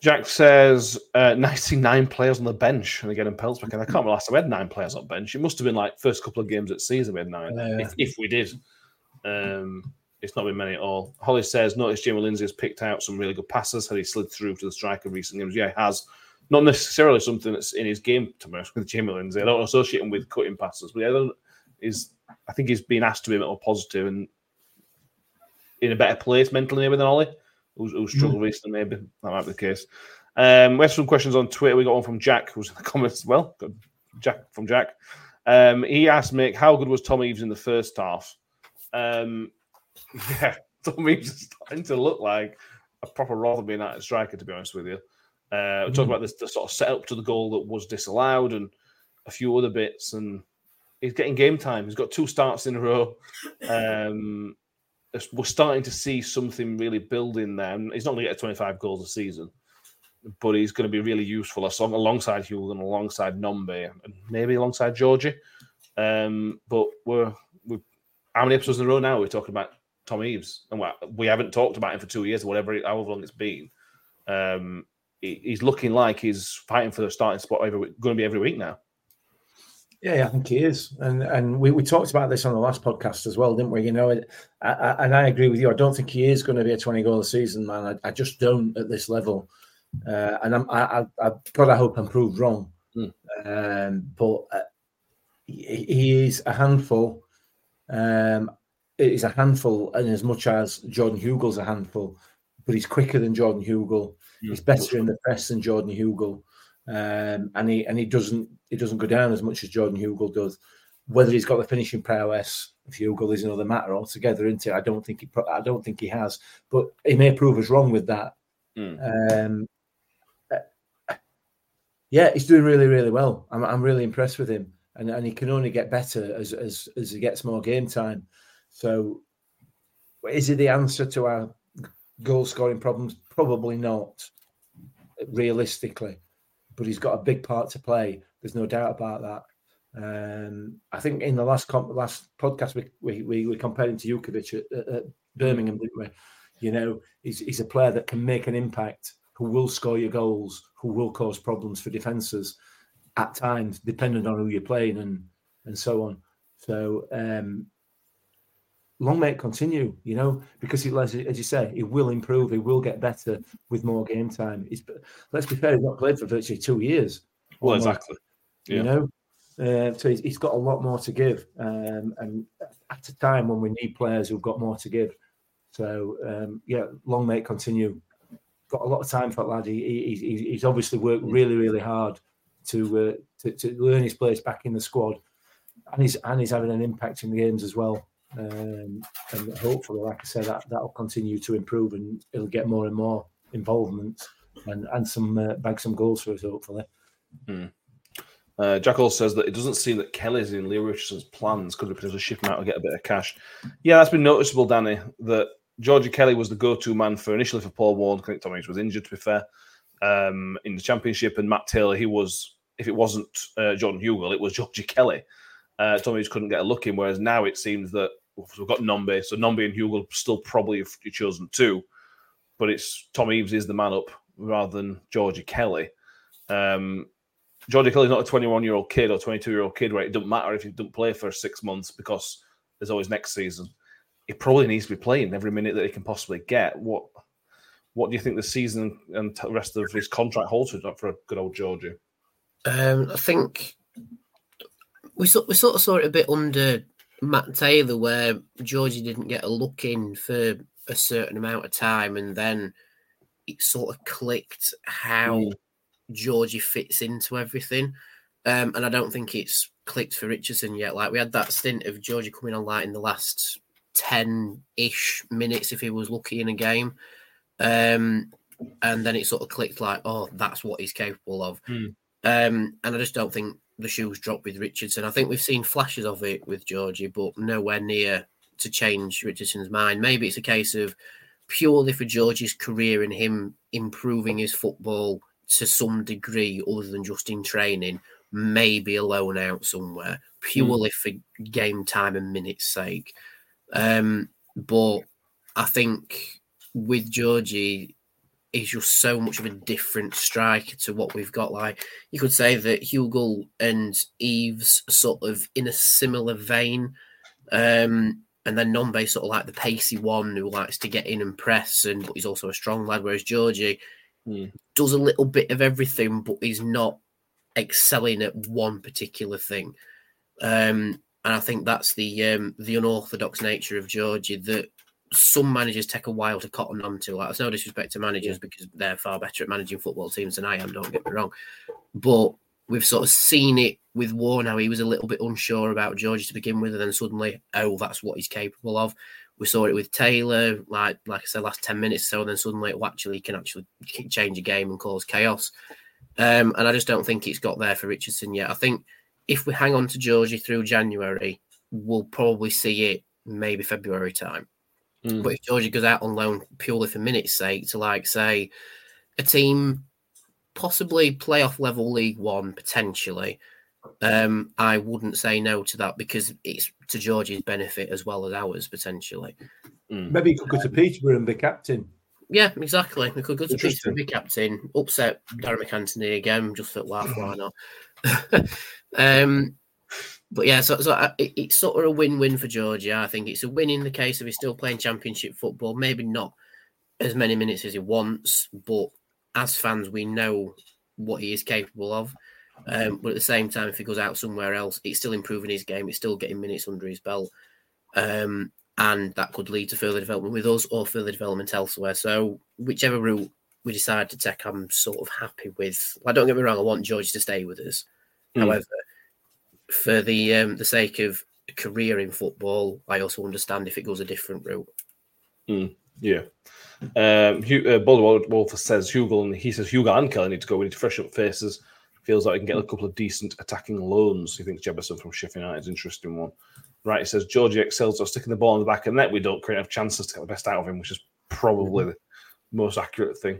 Jack says uh, 99 players on the bench and again in back. And I can't remember last time we had nine players on bench. It must have been like first couple of games at season we had nine, if, if, we did. Um, it's not been many at all. Holly says, notice Jamie Lindsay has picked out some really good passes. Had he slid through to the striker recent games? Yeah, he has. Not necessarily something that's in his game, to be honest, with Jamie Lindsay. I don't associate him with cutting passes, but yeah, is I think he's been asked to be a bit more positive and in a better place mentally maybe than Ollie who's, who's struggled mm. recently. Maybe that might be the case. Um, we have some questions on Twitter. We got one from Jack, who's in the comments as well. Jack from Jack. Um, he asked Mick, how good was Tom Eaves in the first half? Um, yeah, Tom Eaves is starting to look like a proper Rotherham United striker, to be honest with you. Uh, we mm. talked about this the sort of setup to the goal that was disallowed and a few other bits, and he's getting game time. He's got two starts in a row. Um, we're starting to see something really building there. He's not going to get 25 goals a season, but he's going to be really useful alongside Hugo and alongside Nombe and maybe alongside Georgie. Um, but we're, we're how many episodes in a row now we're talking about Tom Eaves, and we haven't talked about him for two years or whatever, however long it's been. Um, he's looking like he's fighting for the starting spot every going to be every week now. Yeah, I think he is, and and we, we talked about this on the last podcast as well, didn't we? You know, I, I, and I agree with you. I don't think he is going to be a twenty goal a season man. I, I just don't at this level, uh, and I'm, I, I, God, I hope I'm proved wrong. Mm. Um, but uh, he, he, is a handful. Um, it is a handful, and as much as Jordan Hugill's a handful, but he's quicker than Jordan Hugill. Mm. He's better in the press than Jordan Hugill um, and he and he doesn't he doesn't go down as much as Jordan Hugill does. Whether he's got the finishing prowess of Hugill is another matter altogether, isn't it? I don't think he I don't think he has, but he may prove us wrong with that. Mm. Um, yeah, he's doing really really well. I'm I'm really impressed with him. and and he can only get better as as as he gets more game time. So, is he the answer to our goal scoring problems? Probably not, realistically. But he's got a big part to play. There's no doubt about that. Um, I think in the last comp- last podcast we we, we, we compared him to Jutkiewicz at, at Birmingham, didn't we? You know, he's, he's a player that can make an impact, who will score your goals, who will cause problems for defences at times, depending on who you're playing and and so on. So um, long may it continue, you know, because he, as, as you say, he will improve, he will get better with more game time. He's, let's be fair, he's not played for virtually two years. Well, exactly. Yeah. You know, uh, so he's, he's got a lot more to give, um, and at a time when we need players who've got more to give. So um, yeah, long may it continue. Got a lot of time for that lad. He, he, he's obviously worked really, really hard to, uh, to to learn his place back in the squad, and he's and he's having an impact in the games as well. Um, and hopefully, like I said, that that'll continue to improve, and it'll get more and more involvement and and some uh, bag some goals for us. Hopefully. Hmm. Uh, Jack also says that it doesn't seem that Kelly's in Leam Richardson's plans. Could we potentially ship him out and get a bit of cash? Yeah, that's been noticeable, Danny. That Georgie Kelly was the go-to man for initially for Paul Warne. I was injured, to be fair, um, in the championship, and Matt Taylor. He was, if it wasn't uh, Jordan Hugill, it was Georgie Kelly. Uh, couldn't get a look in. Whereas now it seems that we've got Nombe, so Nombe and Hugill still probably have chosen two, but it's Tom Eaves is the man up rather than Georgie Kelly. Um, Georgie Kelly's not a 21 year old kid or 22 year old kid where it doesn't matter if he doesn't play for six months because there's always next season. He probably needs to be playing every minute that he can possibly get. What what do you think the season and the rest of his contract holds for a good old Georgie? Um, I think we we sort of saw it a bit under Matt Taylor, where Georgie didn't get a look in for a certain amount of time, and then it sort of clicked how mm. Georgie fits into everything. Um, and I don't think it's clicked for Richardson yet. Like we had that stint of Georgie coming on like in the last 10 ish minutes if he was lucky in a game. Um, and then it sort of clicked like, oh, that's what he's capable of. Mm. Um, and I just don't think the shoes dropped with Richardson. I think we've seen flashes of it with Georgie, but nowhere near to change Richardson's mind. Maybe it's a case of purely for Georgie's career and him improving his football to some degree, other than just in training, maybe a loan out somewhere, purely mm. for game time and minutes sake. Um, but I think with Georgie, he's just so much of a different striker to what we've got. Like you could say that Hugill and Eaves sort of in a similar vein. Um, and then Nombe sort of like the pacey one who likes to get in and press, and but he's also a strong lad. Whereas Georgie mm. does a little bit of everything, but he's not excelling at one particular thing. Um, and I think that's the um, the unorthodox nature of Georgie that some managers take a while to cotton on to. Like, there's no disrespect to managers because they're far better at managing football teams than I am. Don't get me wrong, but we've sort of seen it with Warne now. He was a little bit unsure about Georgie to begin with, and then suddenly, oh, that's what he's capable of. We saw it with Taylor, like like I said, last ten minutes so, and then suddenly, it actually he can actually change a game and cause chaos. Um, and I just don't think it's got there for Richardson yet. I think if we hang on to Georgie through January, we'll probably see it maybe February time. Mm. But if Georgie goes out on loan purely for minutes' sake to like say a team possibly playoff level League One potentially, um, I wouldn't say no to that because it's to Georgie's benefit as well as ours potentially. Mm. Maybe he could go to Peterborough and be captain. Yeah, exactly. We could go to Peterborough and be captain, upset Darren MacAnthony again, just for laugh, why not? um, but yeah, so, so uh, it, it's sort of a win-win for Georgie. I think it's a win in the case of he's still playing Championship football. Maybe not as many minutes as he wants, but as fans, we know what he is capable of. Um, but at the same time, if he goes out somewhere else, it's still improving his game. It's still getting minutes under his belt, um, and that could lead to further development with us or further development elsewhere. So whichever route we decide to take, I'm sort of happy with. Like, don't get me wrong, I want George to stay with us. Mm. However, for the um, the sake of a career in football, I also understand if it goes a different route. Mm. Yeah. Um, uh, Wolf says Hugill, and he says Hugo and Kelly need to go. We need to fresh up faces. Feels like he can get a couple of decent attacking loans. He thinks Jebbison from Sheffield United is an interesting one. Right, he says Georgie excels at sticking the ball in the back of the net. We don't create enough chances to get the best out of him, which is probably the most accurate thing.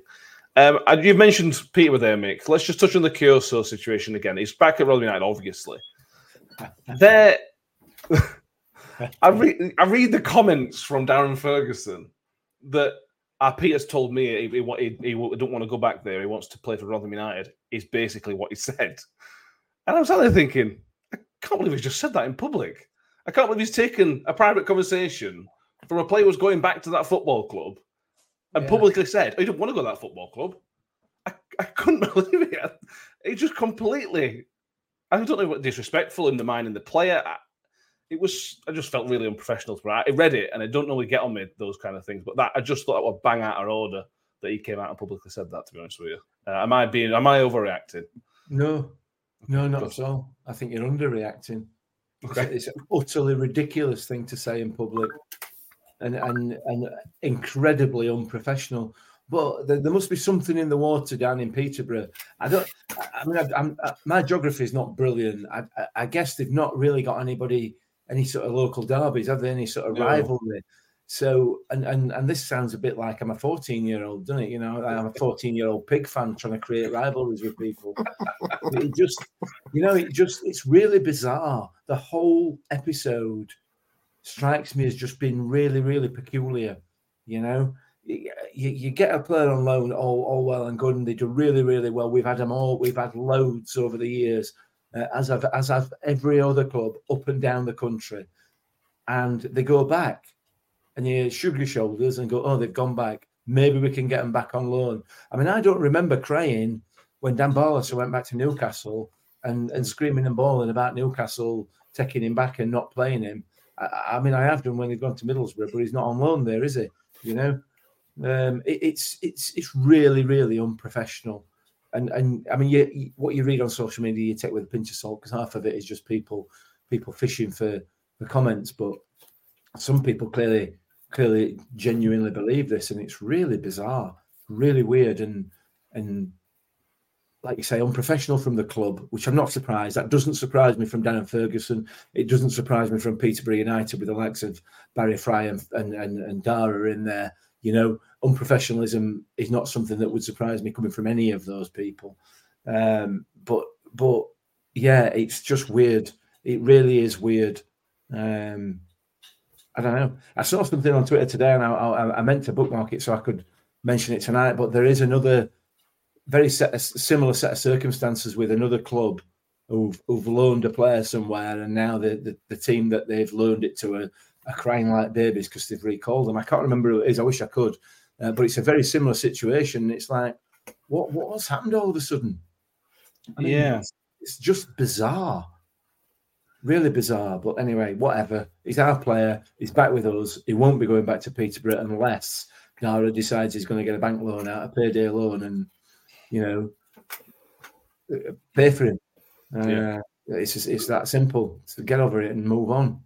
Um, and you mentioned Peter there, Mick. Let's just touch on the Kioso situation again. He's back at Rotherham United, obviously. There, I read I read the comments from Darren Ferguson that uh, Peter's told me he, he, he, he don't want to go back there. He wants to play for Rotherham United. Is basically what he said. And I was sat there thinking, I can't believe he just said that in public. I can't believe he's taken a private conversation from a player who's going back to that football club and Yeah. publicly said, "Oh, you don't want to go to that football club." I, I couldn't believe it. It just completely. I don't know what disrespectful, in the mind and the player. I, it was. I just felt really unprofessional. For I read it, and I don't normally get on with those kind of things, but that I just thought that would bang out of order that he came out and publicly said that. To be honest with you, uh, am I being? Am I overreacting? No, no, not at all. I think you're underreacting. It's, Okay. it's an utterly ridiculous thing to say in public, and and and incredibly unprofessional. But there, there must be something in the water down in Peterborough. I don't. I- mean, I, I'm, I, my geography is not brilliant. I, I, I guess they've not really got anybody, any sort of local derbies, have they? Any sort of No. rivalry? So, and and and this sounds a bit like I'm a 14 year old, doesn't it? You know, I'm a 14 year old pig fan trying to create rivalries with people. it just, you know, it just, it's really bizarre. The whole episode strikes me as just being really, really peculiar. You know, you, you get a player on loan, all, all well and good, and they do really, really well. We've had them all, we've had loads over the years, uh, as I've as I've every other club up and down the country, and they go back, and you shrug your shoulders and go, oh, they've gone back. Maybe we can get them back on loan. I mean, I don't remember crying when Dan Barlaser went back to Newcastle and, and screaming and bawling about Newcastle taking him back and not playing him. I, I mean, I have done when he's gone to Middlesbrough, but he's not on loan there, is he? You know, um, it, it's it's it's really really unprofessional. And and I mean, you, you- what you read on social media, you take with a pinch of salt because half of it is just people people fishing for for comments, but some people clearly clearly genuinely believe this, and it's really bizarre, really weird, and and like you say, unprofessional from the club, which I'm not surprised. That doesn't surprise me from Darren Ferguson. It doesn't surprise me from Peterborough United with the likes of Barry Fry and and, and, and Darragh in there. You know, unprofessionalism is not something that would surprise me coming from any of those people. Um, but but yeah, it's just weird. It really is weird. Um, I don't know. I saw something on Twitter today, and I, I, I meant to bookmark it so I could mention it tonight. But there is another very set, similar set of circumstances with another club who've, who've loaned a player somewhere, and now the, the, the team that they've loaned it to are, are crying like babies because they've recalled them. I can't remember who it is. I wish I could, uh, but it's a very similar situation. It's like, what what's happened all of a sudden? I mean, Yeah. it's, it's just bizarre, really bizarre. But anyway, whatever. He's our player. He's back with us. He won't be going back to Peterborough unless Nara decides he's going to get a bank loan out, a payday loan, and you know, uh, pay for him. Uh, Yeah. It's just, it's that simple. So get over it and move on.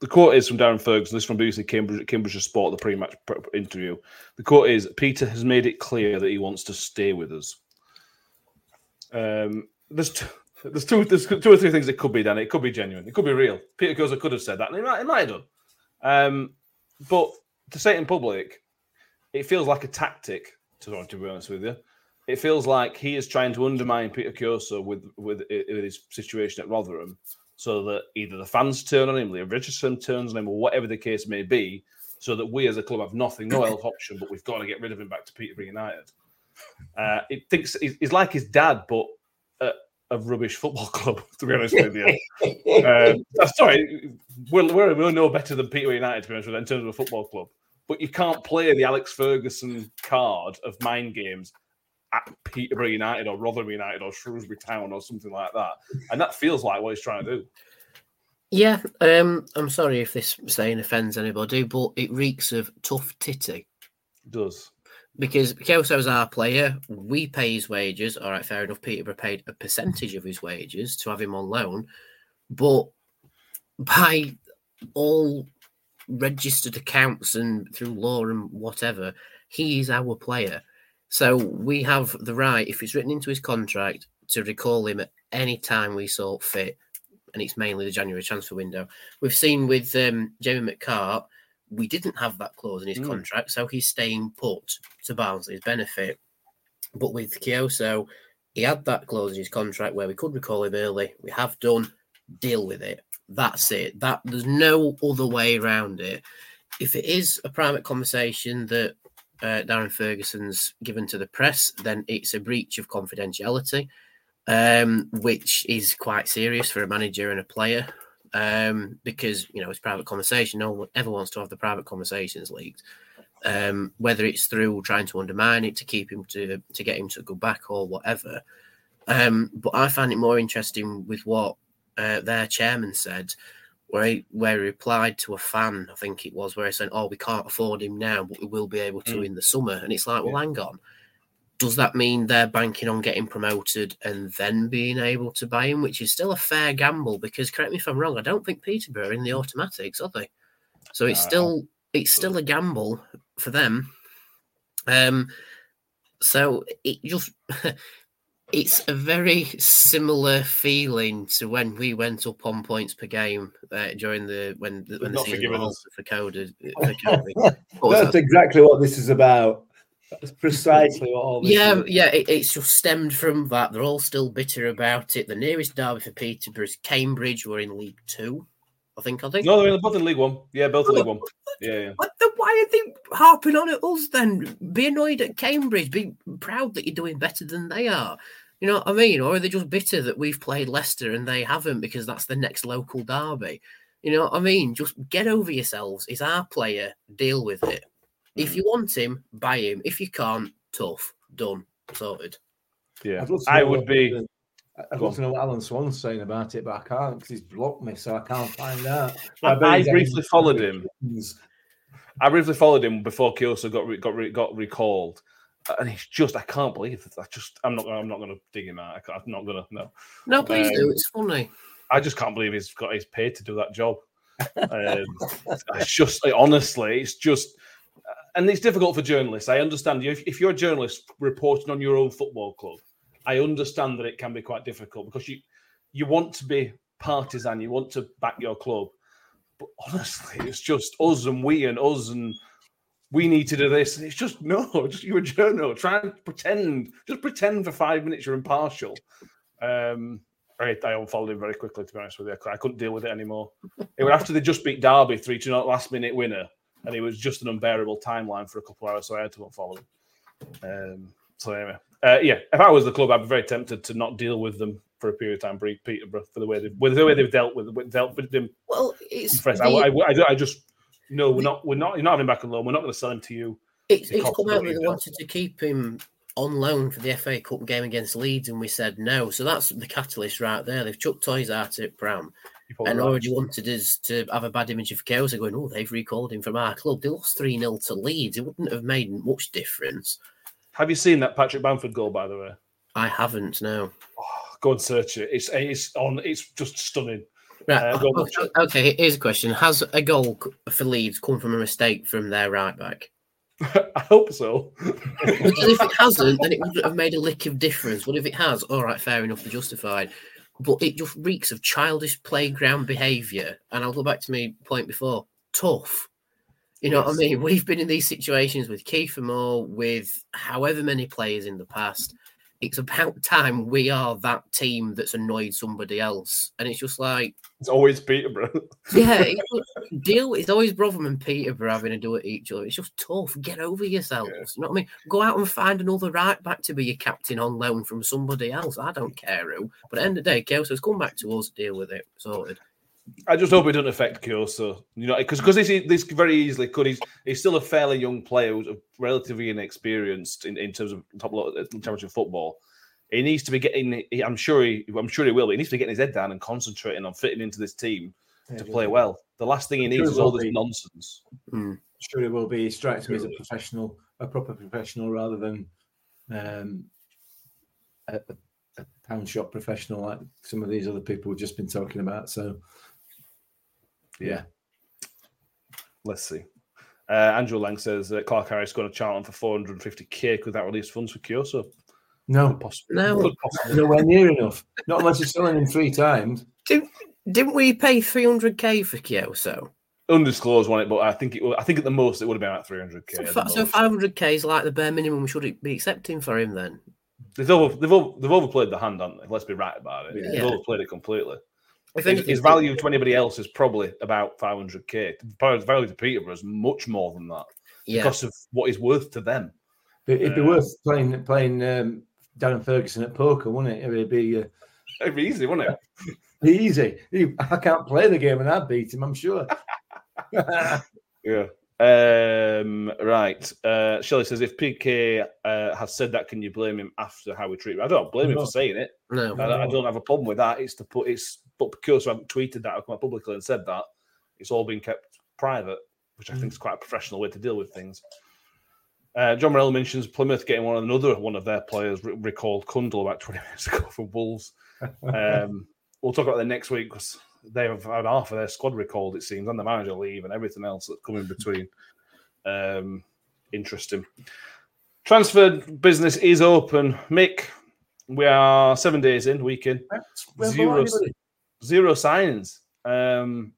The quote is from Darren Ferguson. This is from BBC Cambridge, Cambridgeshire Sport, the pre-match pr- interview. The quote is: "Peter has made it clear that he wants to stay with us." Um, there's two, there's two there's two or three things it could be. Dan, it could be genuine. It could be real. Peter Kioso could have said that, and he might, he might have done. Um, but to say it in public, it feels like a tactic. To, to be honest with you, it feels like he is trying to undermine Peter Kioso with, with with his situation at Rotherham, so that either the fans turn on him, Leam Richardson turns on him, or whatever the case may be, so that we as a club have nothing, no else option, but we've got to get rid of him back to Peterborough United. Uh, it thinks he's, like his dad, but a rubbish football club. To be honest with you, um, sorry, we're, we're, we're no better than Peterborough United to be honest with you, in terms of a football club. But you can't play the Alex Ferguson card of mind games at Peterborough United or Rotherham United or Shrewsbury Town or something like that. And that feels like what he's trying to do. Yeah, um, I'm sorry if this saying offends anybody, but it reeks of tough titty. It does. Because Kelso's our player, we pay his wages. All right, fair enough. Peterborough paid a percentage of his wages to have him on loan, but by all registered accounts and through law and whatever, he is our player. So we have the right, if it's written into his contract, to recall him at any time we saw fit, and it's mainly the January transfer window. We've seen with um, Jamie McCart, we didn't have that clause in his Mm. contract, so he's staying put to Barnsley's benefit. But with Kioso, he had that clause in his contract where we could recall him early. We have done. Deal with it. That's it. That there's no other way around it. If it is a private conversation that uh, Darren Ferguson's given to the press, then it's a breach of confidentiality, um, which is quite serious for a manager and a player. Um, because you know it's private conversation. No one ever wants to have the private conversations leaked. Um, whether it's through trying to undermine it to keep him to to get him to go back or whatever. Um, but I find it more interesting with what uh, their chairman said, where he, where he replied to a fan, I think it was, where he said, "Oh, we can't afford him now, but we will be able to Mm. in the summer." And it's like, well, hang on. Does that mean they're banking on getting promoted and then being able to buy him, which is still a fair gamble? Because correct me if I'm wrong, I don't think Peterborough are in the automatics, are they? So it's Uh, still it's still a gamble for them. Um, so it just it's a very similar feeling to when we went up on points per game uh, during the when the, when the season was for coded. For. That's that? exactly what this is about. That's precisely what all this Yeah, is. yeah, it, it's just stemmed from that. They're all still bitter about it. The nearest derby for Peterborough is Cambridge. We're in League Two, I think. I think. No, they're both in League One. Yeah, both in League One. Yeah, yeah. What the, why are they harping on at us then? Be annoyed at Cambridge. Be proud that you're doing better than they are. You know what I mean? Or are they just bitter that we've played Leicester and they haven't because that's the next local derby? You know what I mean? Just get over yourselves. He's our player. Deal with it. If mm. you want him, buy him. If you can't, tough. Done. Sorted. Yeah, I'd love to I know would what- be. I'd Go love to know what Alan Swann's saying about it, but I can't because he's blocked me, so I can't find out. I, bet I briefly followed him. discussions. I briefly followed him before Kioso got re- got re- got recalled, and he's just I can't believe it. I just I'm not I'm not going to dig him out. I can't, I'm not going to no. No, please do. Um, It's funny. I just can't believe he's got his paid to do that job. Um, it's just honestly, it's just, and it's difficult for journalists. I understand you if, if you're a journalist reporting on your own football club. I understand that it can be quite difficult because you you want to be partisan, you want to back your club, but honestly, it's just us and we and us and we need to do this. And it's just no, just you're a journal. Try and pretend, just pretend for five minutes you're impartial. Um, I, I unfolded him very quickly, to be honest with you. I couldn't deal with it anymore. It was after they just beat Derby 3 2 last minute winner, and it was just an unbearable timeline for a couple of hours, so I had to unfollow him. Um, so, anyway, uh, yeah, if I was the club, I'd be very tempted to not deal with them for a period of time, Bre- Peterborough, for the way they've, with the way they've dealt with, with dealt with them. Well, it's the- I, I, I, just, no, we're not, we're not, you're not having him back on loan. We're not going to sell him to you. It's, it's come out that they wanted to keep him on loan for the FA Cup game against Leeds, and we said no. So that's the catalyst right there. They've chucked toys out at Brown You're and right. already wanted us to have a bad image of Kioso going, oh, they've recalled him from our club. They lost 3 0 to Leeds. It wouldn't have made much difference. Have you seen that Patrick Bamford goal, by the way? I haven't, no. Go and search it. It's it's on. It's just stunning. Right. Uh, and watch okay, okay, here's a question. Has a goal for Leeds come from a mistake from their right back? I hope so. Because if it hasn't, then it wouldn't have made a lick of difference. But if it has, all right, fair enough, they're justified. But it just reeks of childish playground behaviour. And I'll go back to my point before tough. You know what I mean? We've been in these situations with Kieffer Moore, with however many players in the past. It's about time we are that team that's annoyed somebody else. And it's just like, It's always Peterborough. yeah, deal. It's always Brougham and Peterborough having to do it each other. It's just tough. Get over yourselves. You know what I mean? Go out and find another right back to be your captain on loan from somebody else. I don't care who. But at the end of the day, Kelso's come back to us. Deal with it. Sorted. I just hope it doesn't affect Kioso. You know, because because this, this very easily could. He's he's still a fairly young player who's relatively inexperienced in, in terms of top lo- uh, championship football. He needs to be getting. he- I'm sure he. I'm sure he will. But he needs to be getting his head down and concentrating on fitting into this team to play well. The last thing he I'm needs sure is all will this be. nonsense. Sure, it will be. He strikes me as a professional, a proper professional, rather than um, a, a- a pound shop professional like some of these other people we've just been talking about. So, yeah, Let's see. Uh, Andrew Lang says that Clark Harris going to Charlton for 450k. Could that release funds for Kioso? No, possibly. No. Could possibly. nowhere near enough. Not unless you're selling him three times. Didn't, didn't we pay 300k for Kioso? Undisclosed one, but I think it. wa- I think at the most it would have been about three hundred k. So, so 500k is like the bare minimum we should be accepting for him then. They've, over, they've, over, they've overplayed the hand, haven't they? Let's be right about it. Yeah. They've overplayed it completely. If His, anything, his value to anybody else is probably about 500k. His value to Peterborough is much more than that yeah, because of what he's worth to them. It- It'd be Uh, worth playing playing um, Darren Ferguson at poker, wouldn't it? It'd be uh, It'd be easy, wouldn't it? Be easy. I can't play the game and I'd beat him, I'm sure. Yeah. Um, right. Uh, Shelley says if PK uh, has said that, can you blame him after how we treat him? I don't blame him for saying it. no. I, I don't have a problem with that. It's to put it's but because I haven't tweeted that or come out publicly and said that, it's all been kept private, which I think is quite a professional way to deal with things. Uh, John Morell mentions Plymouth getting one another one of their players re- recalled Kundle about 20 minutes ago from Wolves. Um, we'll talk about that next week because they have had half of their squad recalled, it seems, and the manager leave and everything else that's come in between. Um, interesting. Transfer business is open. Mick, we are seven days in, weekend. Well, Zero, anybody? zero signings. Um,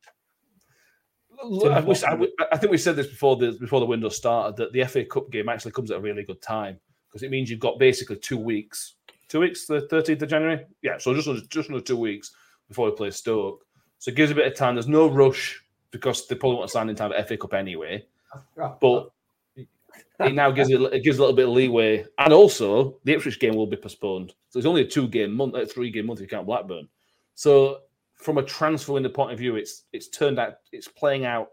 I, wish, I, I think we said this before the before the window started that the FA Cup game actually comes at a really good time because it means you've got basically two weeks. Two weeks, the 13th of January? Yeah, so just under, just under two weeks before we play Stoke. So it gives a bit of time. There's no rush because they probably want to sign in time for FA Cup anyway. But it now gives it, it gives a little bit of leeway. And also, the Ipswich game will be postponed. So it's only a two game month, a three game month if you count Blackburn. So from a transfer window point of view, it's it's turned out it's playing out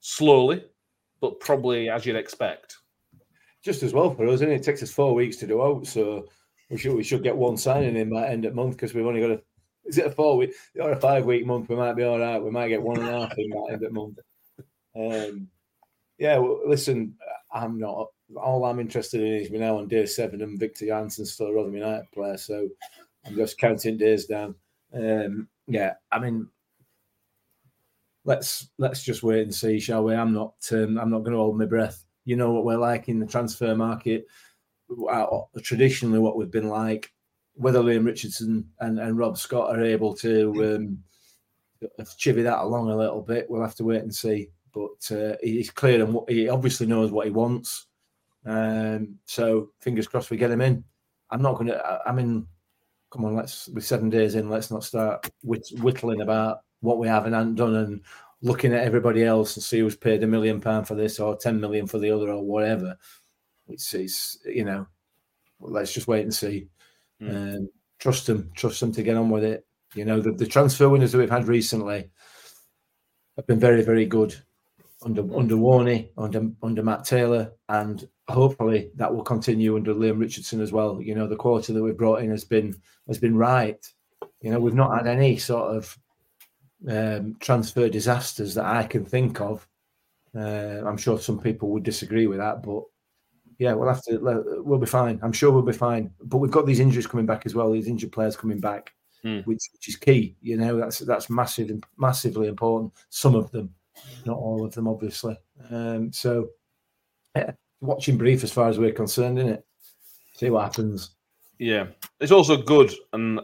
slowly, but probably as you'd expect. Just as well for us, and it? it takes us four weeks to do out, so we should we should get one signing in by end of month because we've only got a is it a four week or a five week month? We might be all right. We might get one and a half in that end of month. Um, yeah, well, listen, I'm not. All I'm interested in is we're now on day seven, and Viktor Johansson's still a Rotherham United player, so I'm just counting days down. Um, yeah, I mean, let's let's just wait and see, shall we? I'm not. Um, I'm not going to hold my breath. You know what we're like in the transfer market. Uh, traditionally, what we've been like. Whether Leam Richardson and, and Rob Scott are able to um, chivvy that along a little bit, we'll have to wait and see. But uh, he's clear and he obviously knows what he wants. Um, so fingers crossed we get him in. I'm not going to. I mean, come on, let's we're seven days in. Let's not start whitt- whittling about what we have and haven't done and looking at everybody else and see who's paid a million pound for this or ten million for the other or whatever. It's, it's you know, let's just wait and see. Um, trust them, trust them to get on with it. You know, the, the transfer winners that we've had recently have been very, very good under under Warney, under under Matt Taylor, and hopefully that will continue under Leam Richardson as well. You know, the quarter that we've brought in has been has been right. You know, we've not had any sort of um, transfer disasters that I can think of. Uh, I'm sure some people would disagree with that, but yeah, we'll have to. We'll be fine. I'm sure we'll be fine. But we've got these injuries coming back as well. These injured players coming back, Hmm. which which is key. You know, that's that's massive, massively important. Some of them, not all of them, obviously. Um, so, yeah, watching brief as far as we're concerned, in it. See what happens. Yeah, it's also good, and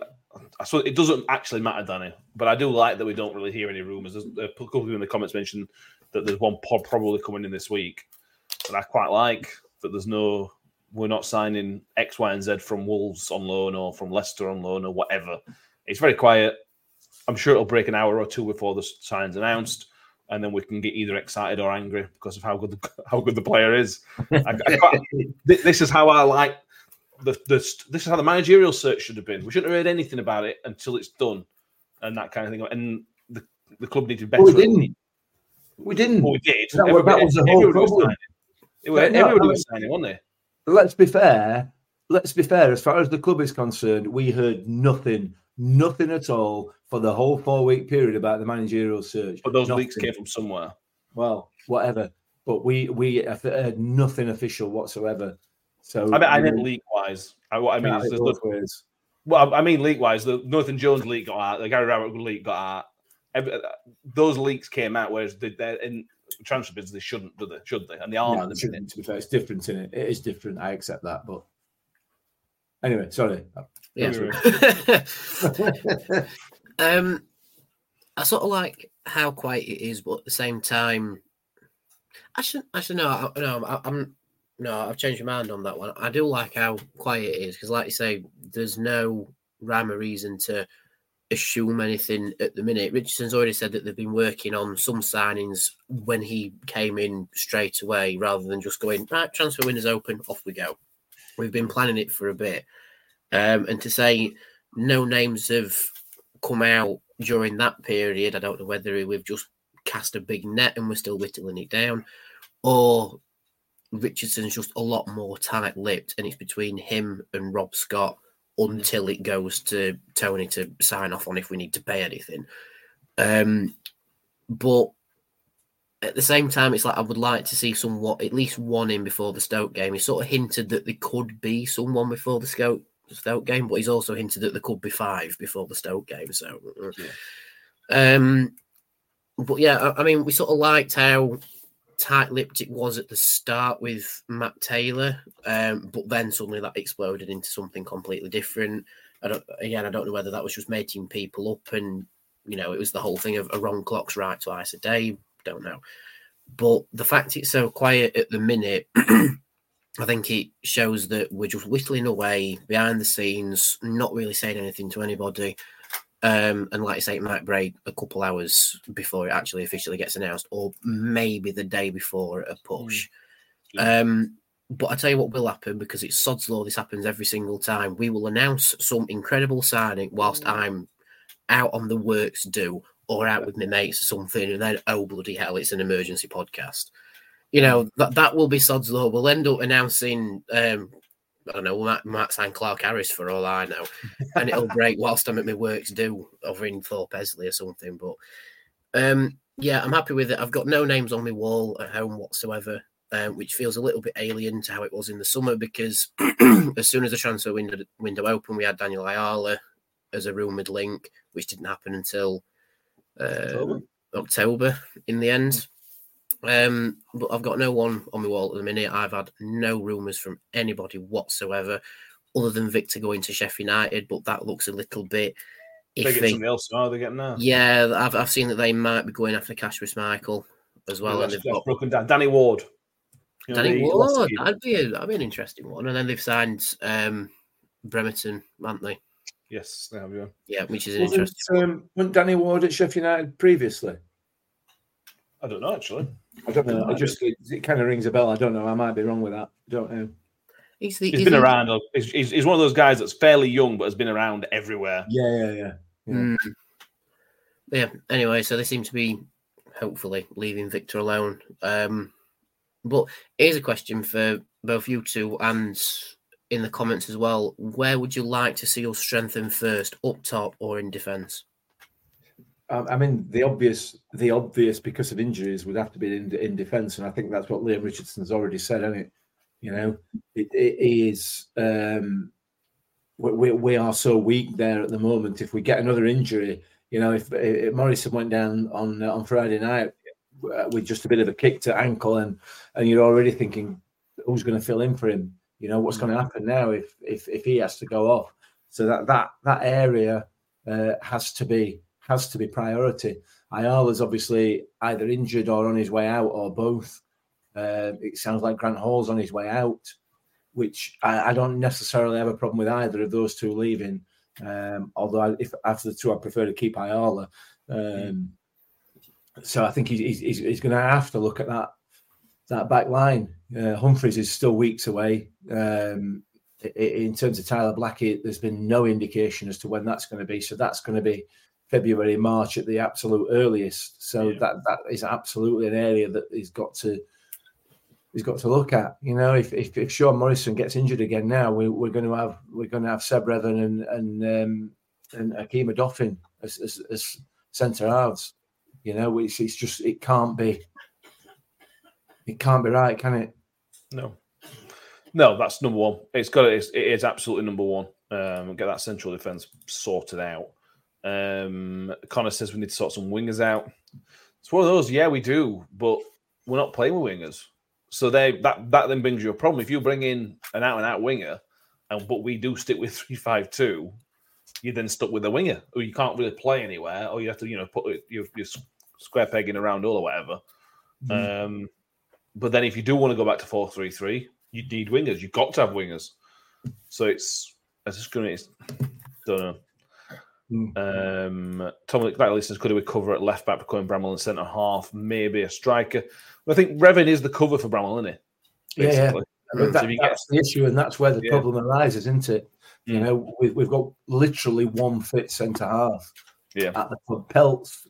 I suppose it doesn't actually matter, Danny. But I do like that we don't really hear any rumors. There's a couple of people in the comments mentioned that there's one pod probably coming in this week, and I quite like that. There's no, we're not signing X, Y, and Z from Wolves on loan or from Leicester on loan or whatever. It's very quiet. I'm sure it'll break an hour or two before the sign's announced, and then we can get either excited or angry because of how good the, how good the player is. I, I this is how I like the, the this is how the managerial search should have been. We shouldn't have heard anything about it until it's done, and that kind of thing. And the, the club needed better. But we didn't. We didn't. Well, we did. That, was- that was the whole problem. It no, everybody was signing, wasn't they? let's be fair. Let's be fair. As far as the club is concerned, we heard nothing, nothing at all for the whole four week period about the managerial search. But those Nothing. leaks came from somewhere. Well, whatever. But we we have heard nothing official whatsoever. So I mean, I you meant leak wise. I, what I mean is, no- well, I mean, leak wise, the Nathan Jones leak got out, the Gary Rowett leak got out. Every, uh, those leaks came out, whereas they, they're in transfer business, they shouldn't, do they? Should they? And they aren't No, at it the shouldn't, to be fair, it's different in it. It is different. I accept that, but Anyway, sorry. Yeah. um, I sort of like how quiet it is, but at the same time, I should. Actually, no, I, no, I, I'm no, I've changed my mind on that one. I do like how quiet it is because, like you say, there's no rhyme or reason to assume anything at the minute. Richardson's already said that they've been working on some signings when he came in straight away, rather than just going right. Transfer windows open, off we go. We've been planning it for a bit, um, and to say no names have come out during that period, I don't know whether we've just cast a big net and we're still whittling it down, or Richardson's just a lot more tight lipped, and it's between him and Rob Scott until it goes to Tony to sign off on if we need to pay anything. Um, but at the same time, it's like I would like to see somewhat at least one in before the Stoke game. He sort of hinted that there could be someone before the Stoke Stoke game, but he's also hinted that there could be five before the Stoke game. So, yeah. um, but yeah, I, I mean, we sort of liked how tight-lipped it was at the start with Matt Taylor, um, but then suddenly that exploded into something completely different. I don't, again, I don't know whether that was just making people up, and you know, it was the whole thing of a wrong clock's right twice a day. Don't know, but the fact it's so quiet at the minute, I think it shows that we're just whittling away behind the scenes, not really saying anything to anybody. Um, and like I say, it might break a couple hours before it actually officially gets announced, or maybe the day before a push. Mm. Um, but I tell you what will happen because it's sod's law. This happens every single time. We will announce some incredible signing whilst mm. I'm out on the works do or out with my mates or something, and then oh bloody hell, it's an emergency podcast. You know mm. that that will be sod's law. We'll end up announcing um, I don't know, we might, might sign Clark Harris for all I know, and it'll break whilst I'm at my works do over in Thorpe Hesley or something. But um, yeah, I'm happy with it. I've got no names on my wall at home whatsoever, um, which feels a little bit alien to how it was in the summer because as soon as the transfer window window opened, we had Daniel Ayala as a rumoured link, which didn't happen until uh, October. October in the end. Um, but I've got no one on my wall at the minute. I've had no rumours from anybody whatsoever, other than Victor going to Sheffield United. But that looks a little bit. They get something else. Are they getting now? Yeah, I've, I've seen that they might be going after Kasper Michael as well. Yeah, and they've got broken down. Danny Ward. You know, Danny Ward. That'd be a, that'd be an interesting one. And then they've signed um, Brereton, haven't they? Yes, they have. Yeah. Yeah, which is an Wasn't, interesting. um, wasn't Danny Ward at Sheffield United previously? I don't know actually. I don't know. I just it, it kind of rings a bell. I don't know. I might be wrong with that. I don't know. He's, the, He's he's been the- around. uh, He's, he's, he's one of those guys that's fairly young, but has been around everywhere. Yeah, yeah, yeah. yeah. Mm. Yeah. Anyway, so they seem to be hopefully leaving Victor alone. Um, but here's a question for both you two and in the comments as well. Where would you like to see us strengthen first, up top or in defence? Um, I mean, the obvious, the obvious because of injuries would have to be in in defence, and I think that's what Leam Richardson's already said, hasn't it? You know, it, it is. Um, we, we we are so weak there at the moment. If we get another injury, you know, if, if Morrison went down on uh, on Friday night uh, with just a bit of a kick to ankle, and and you're already thinking, who's going to fill in for him? You know, what's going to happen now if if if he has to go off? So that that that area uh, has to be has to be priority. Ayala's obviously either injured or on his way out or both. Uh, it sounds like Grant Hall's on his way out, which I, I don't necessarily have a problem with either of those two leaving. Um, although I, if after the two, I prefer to keep Ayala. Um, so I think he's, he's, he's going to have to look at that that back line. Uh, Humphreys is still weeks away. Um, in terms of Tyler Blackett, there's been no indication as to when that's going to be. So that's going to be February, March at the absolute earliest. So that that is absolutely an area that he's got to he's got to look at. You know, if if, if Sean Morrison gets injured again now, we, we're going to have we're going to have Seb Revan and and um, and Hakeem Odoffin as, as, as centre halves. You know, it's, it's just it can't be it can't be right, can it? No, no, that's number one. It's got it's, it is absolutely number one. Um, get that central defense sorted out. Um, Connor says we need to sort some wingers out. It's one of those. Yeah, we do, but we're not playing with wingers. So they that that then brings you a problem. If you bring in an out and out winger, and but we do stick with three five two, you're then stuck with a winger, or you can't really play anywhere, or you have to you know put your, your square peg in a round hole or whatever. Mm. Um, but then if you do want to go back to four three three, you need wingers. You've got to have wingers. So it's it's just going to don't know. Um, Tom that listeners could we cover at left back, becoming Bramall and centre half, maybe a striker. I think Revan is the cover for Bramall, isn't he? Yeah, yeah. Basically. I mean, that- if you get- that's the issue, and that's where the Yeah. problem arises, isn't it? You Mm. know, we, we've got literally one fit centre half. Yeah. At the club, Peltz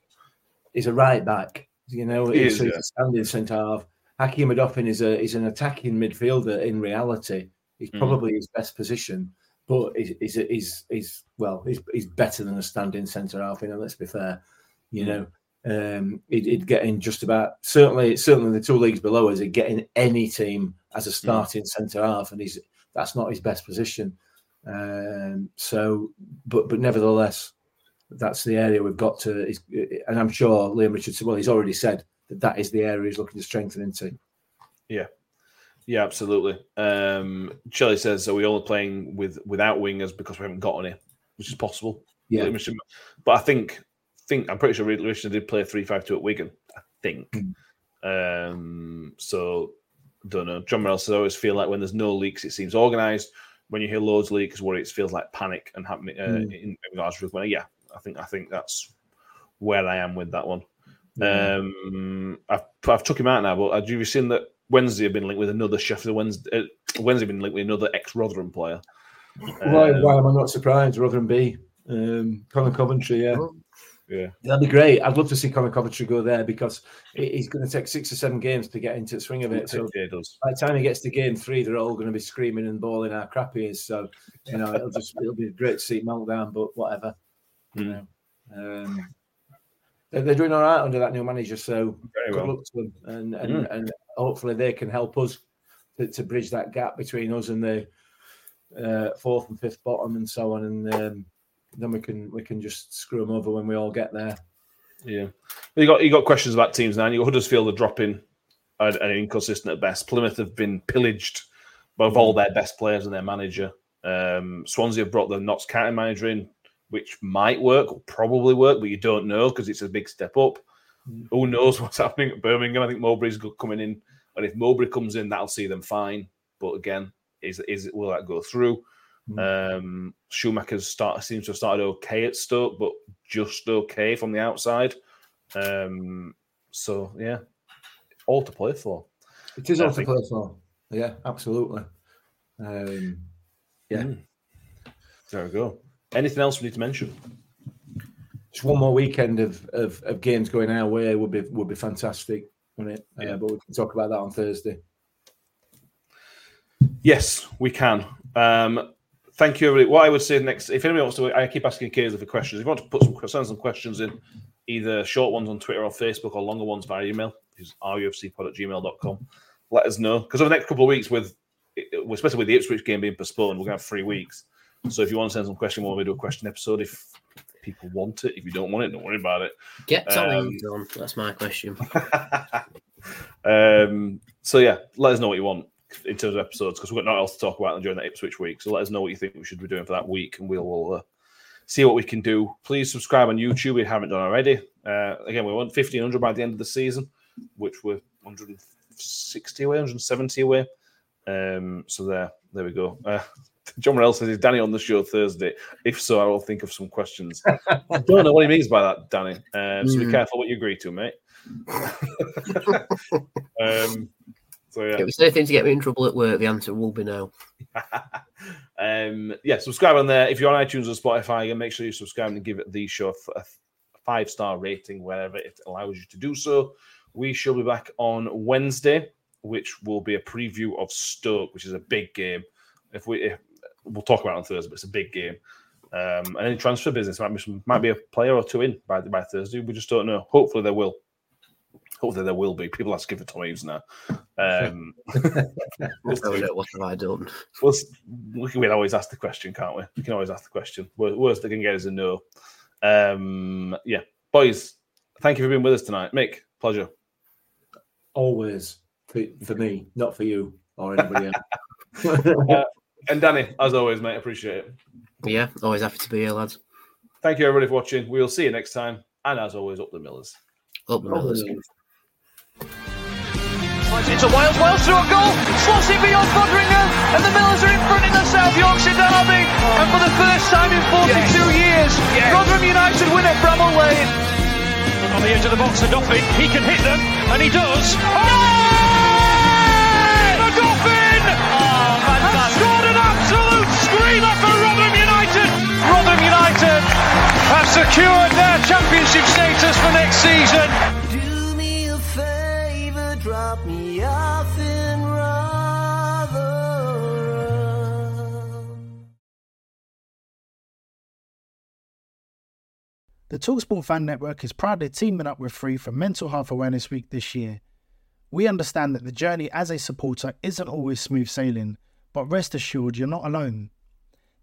is a right back. You know, He he's, is, he's yeah. a standing centre half. Hakeem Odoffin is a is an attacking midfielder. In reality, he's Mhm. probably his best position, but he's he's, he's, he's well, he's, he's better than a standing centre half. You know, let's be fair. You know, um, he'd, he'd get in just about certainly certainly the two leagues below us. He'd get in any team as a starting centre half, and he's that's not his best position. Um, so, but but nevertheless, that's the area we've got to. Is, and I'm sure Leam Richardson. Well, he's already said that that is the area he's looking to strengthen into. Yeah, yeah, absolutely. Um, Shelley says, "Are we only playing with without wingers because we haven't got any?" Which is possible. Yeah. But I think think I'm pretty sure Richardson did play three five two at Wigan. I think. Um, so don't know. John Morrell says, "I always feel like when there's no leaks, it seems organised. When you hear loads of leaks, where it feels like panic and happening uh, Mm. in regards to winner. Yeah, I think I think that's where I am with that one. Yeah. Um, I've I've took him out now, but have you seen that Wednesday have been linked with another Sheffield Wednesday? Uh, Wednesday been linked with another ex Rotherham player. why, Um, why am I not surprised? Rotherham B, um, Conor Coventry, yeah. Yeah, That'd be great. I'd love to see Conor Coventry go there because he's going to take six or seven games to get into the swing of it. So yeah, it does. by the time he gets to game three, they're all going to be screaming and bawling how crap he is. So you know, it'll just it'll be great to see meltdown, but whatever. You Hmm. know, um, they're, they're doing all right under that new manager. So Very good well. luck to them, and and, Mm. and hopefully they can help us to, to bridge that gap between us and the uh, fourth and fifth bottom, and so on. And um, then we can we can just screw them over when we all get there. Yeah, you got you got questions about teams now. You got Huddersfield are dropping and, and inconsistent at best. Plymouth have been pillaged of all their best players and their manager. Um, Swansea have brought the Notts County manager in, which might work, or probably work, but you don't know because it's a big step up. Who knows what's happening at Birmingham? I think Mowbray's coming in, and if Mowbray comes in, that'll see them fine. But again, is is will that go through? Um, Schumacher's start seems to have started okay at Stoke, but just okay from the outside. Um, so yeah, all to play for. It is I all to think- play for. Yeah, absolutely. Um, yeah. Mm. There we go. Anything else we need to mention? Just one more weekend of, of, of games going our way would be would be fantastic, wouldn't it? Yeah. Uh, but we can talk about that on Thursday. Yes, we can. Um, thank you, everybody. What I would say next, if anybody wants to, I keep asking Kayla for questions. If you want to put some send some questions in, either short ones on Twitter or Facebook, or longer ones via email, is rufcpod at gmail.com. Let us know because over the next couple of weeks, with especially with the Ipswich game being postponed, we're going to have three weeks. So if you want to send some question, we'll do a question episode. If people want it, if you don't want it, don't worry about it. Get Tommy Um, on. That's my question. Um, so yeah, let us know what you want in terms of episodes because we've got nothing else to talk about during that Ipswich week. So let us know what you think we should be doing for that week, and we'll, we'll uh, see what we can do. Please subscribe on YouTube if you haven't done already. Uh, again, we want fifteen hundred by the end of the season, which we're one hundred and sixty away, one hundred and seventy away. Um, so there, there we go. Uh, John Morrell says, "Is Danny on the show Thursday? If so, I will think of some questions." I don't know what he means by that, Danny. Um, so be Mm. careful what you agree to, mate. um, so yeah, If it's anything to get me in trouble at work, the answer will be no. um, yeah, subscribe on there. If you're on iTunes or Spotify, and make sure you subscribe and give it the show a five star rating wherever it allows you to do so. We shall be back on Wednesday, which will be a preview of Stoke, which is a big game. If we, if, we'll talk about it on Thursday, but it's a big game. Um, and any transfer business might be some, might be a player or two in by by Thursday. We just don't know. Hopefully there will. Hopefully there will be. People asking for Tom Eaves now. Um, we'll see. no, what have I done? Well, s- we can always ask the question, can't we? We can always ask the question. Wor- Worst they can get is a no. Um, yeah, boys, thank you for being with us tonight. Mick, pleasure. Always for, for me, not for you or anybody else. Uh, And Danny, as always, mate, appreciate it. Yeah, always happy to be here, lads. Thank you, everybody, for watching. We'll see you next time. And as always, up the Millers. Up the Millers. It's a Wiles Wiles through a goal, slots it beyond Foderingham, and the Millers are in front in the South Yorkshire derby. And for the first time in 42 years, Rotherham United win at Bramall Lane. On the edge of the box, the Dolphin. He can hit them, and he does. The secured their championship status for next season. Do me a favor, drop me off in Rotherham. The Talksport Fan Network is proudly teaming up with Free for Mental Health Awareness Week this year. We understand that the journey as a supporter isn't always smooth sailing, but rest assured you're not alone.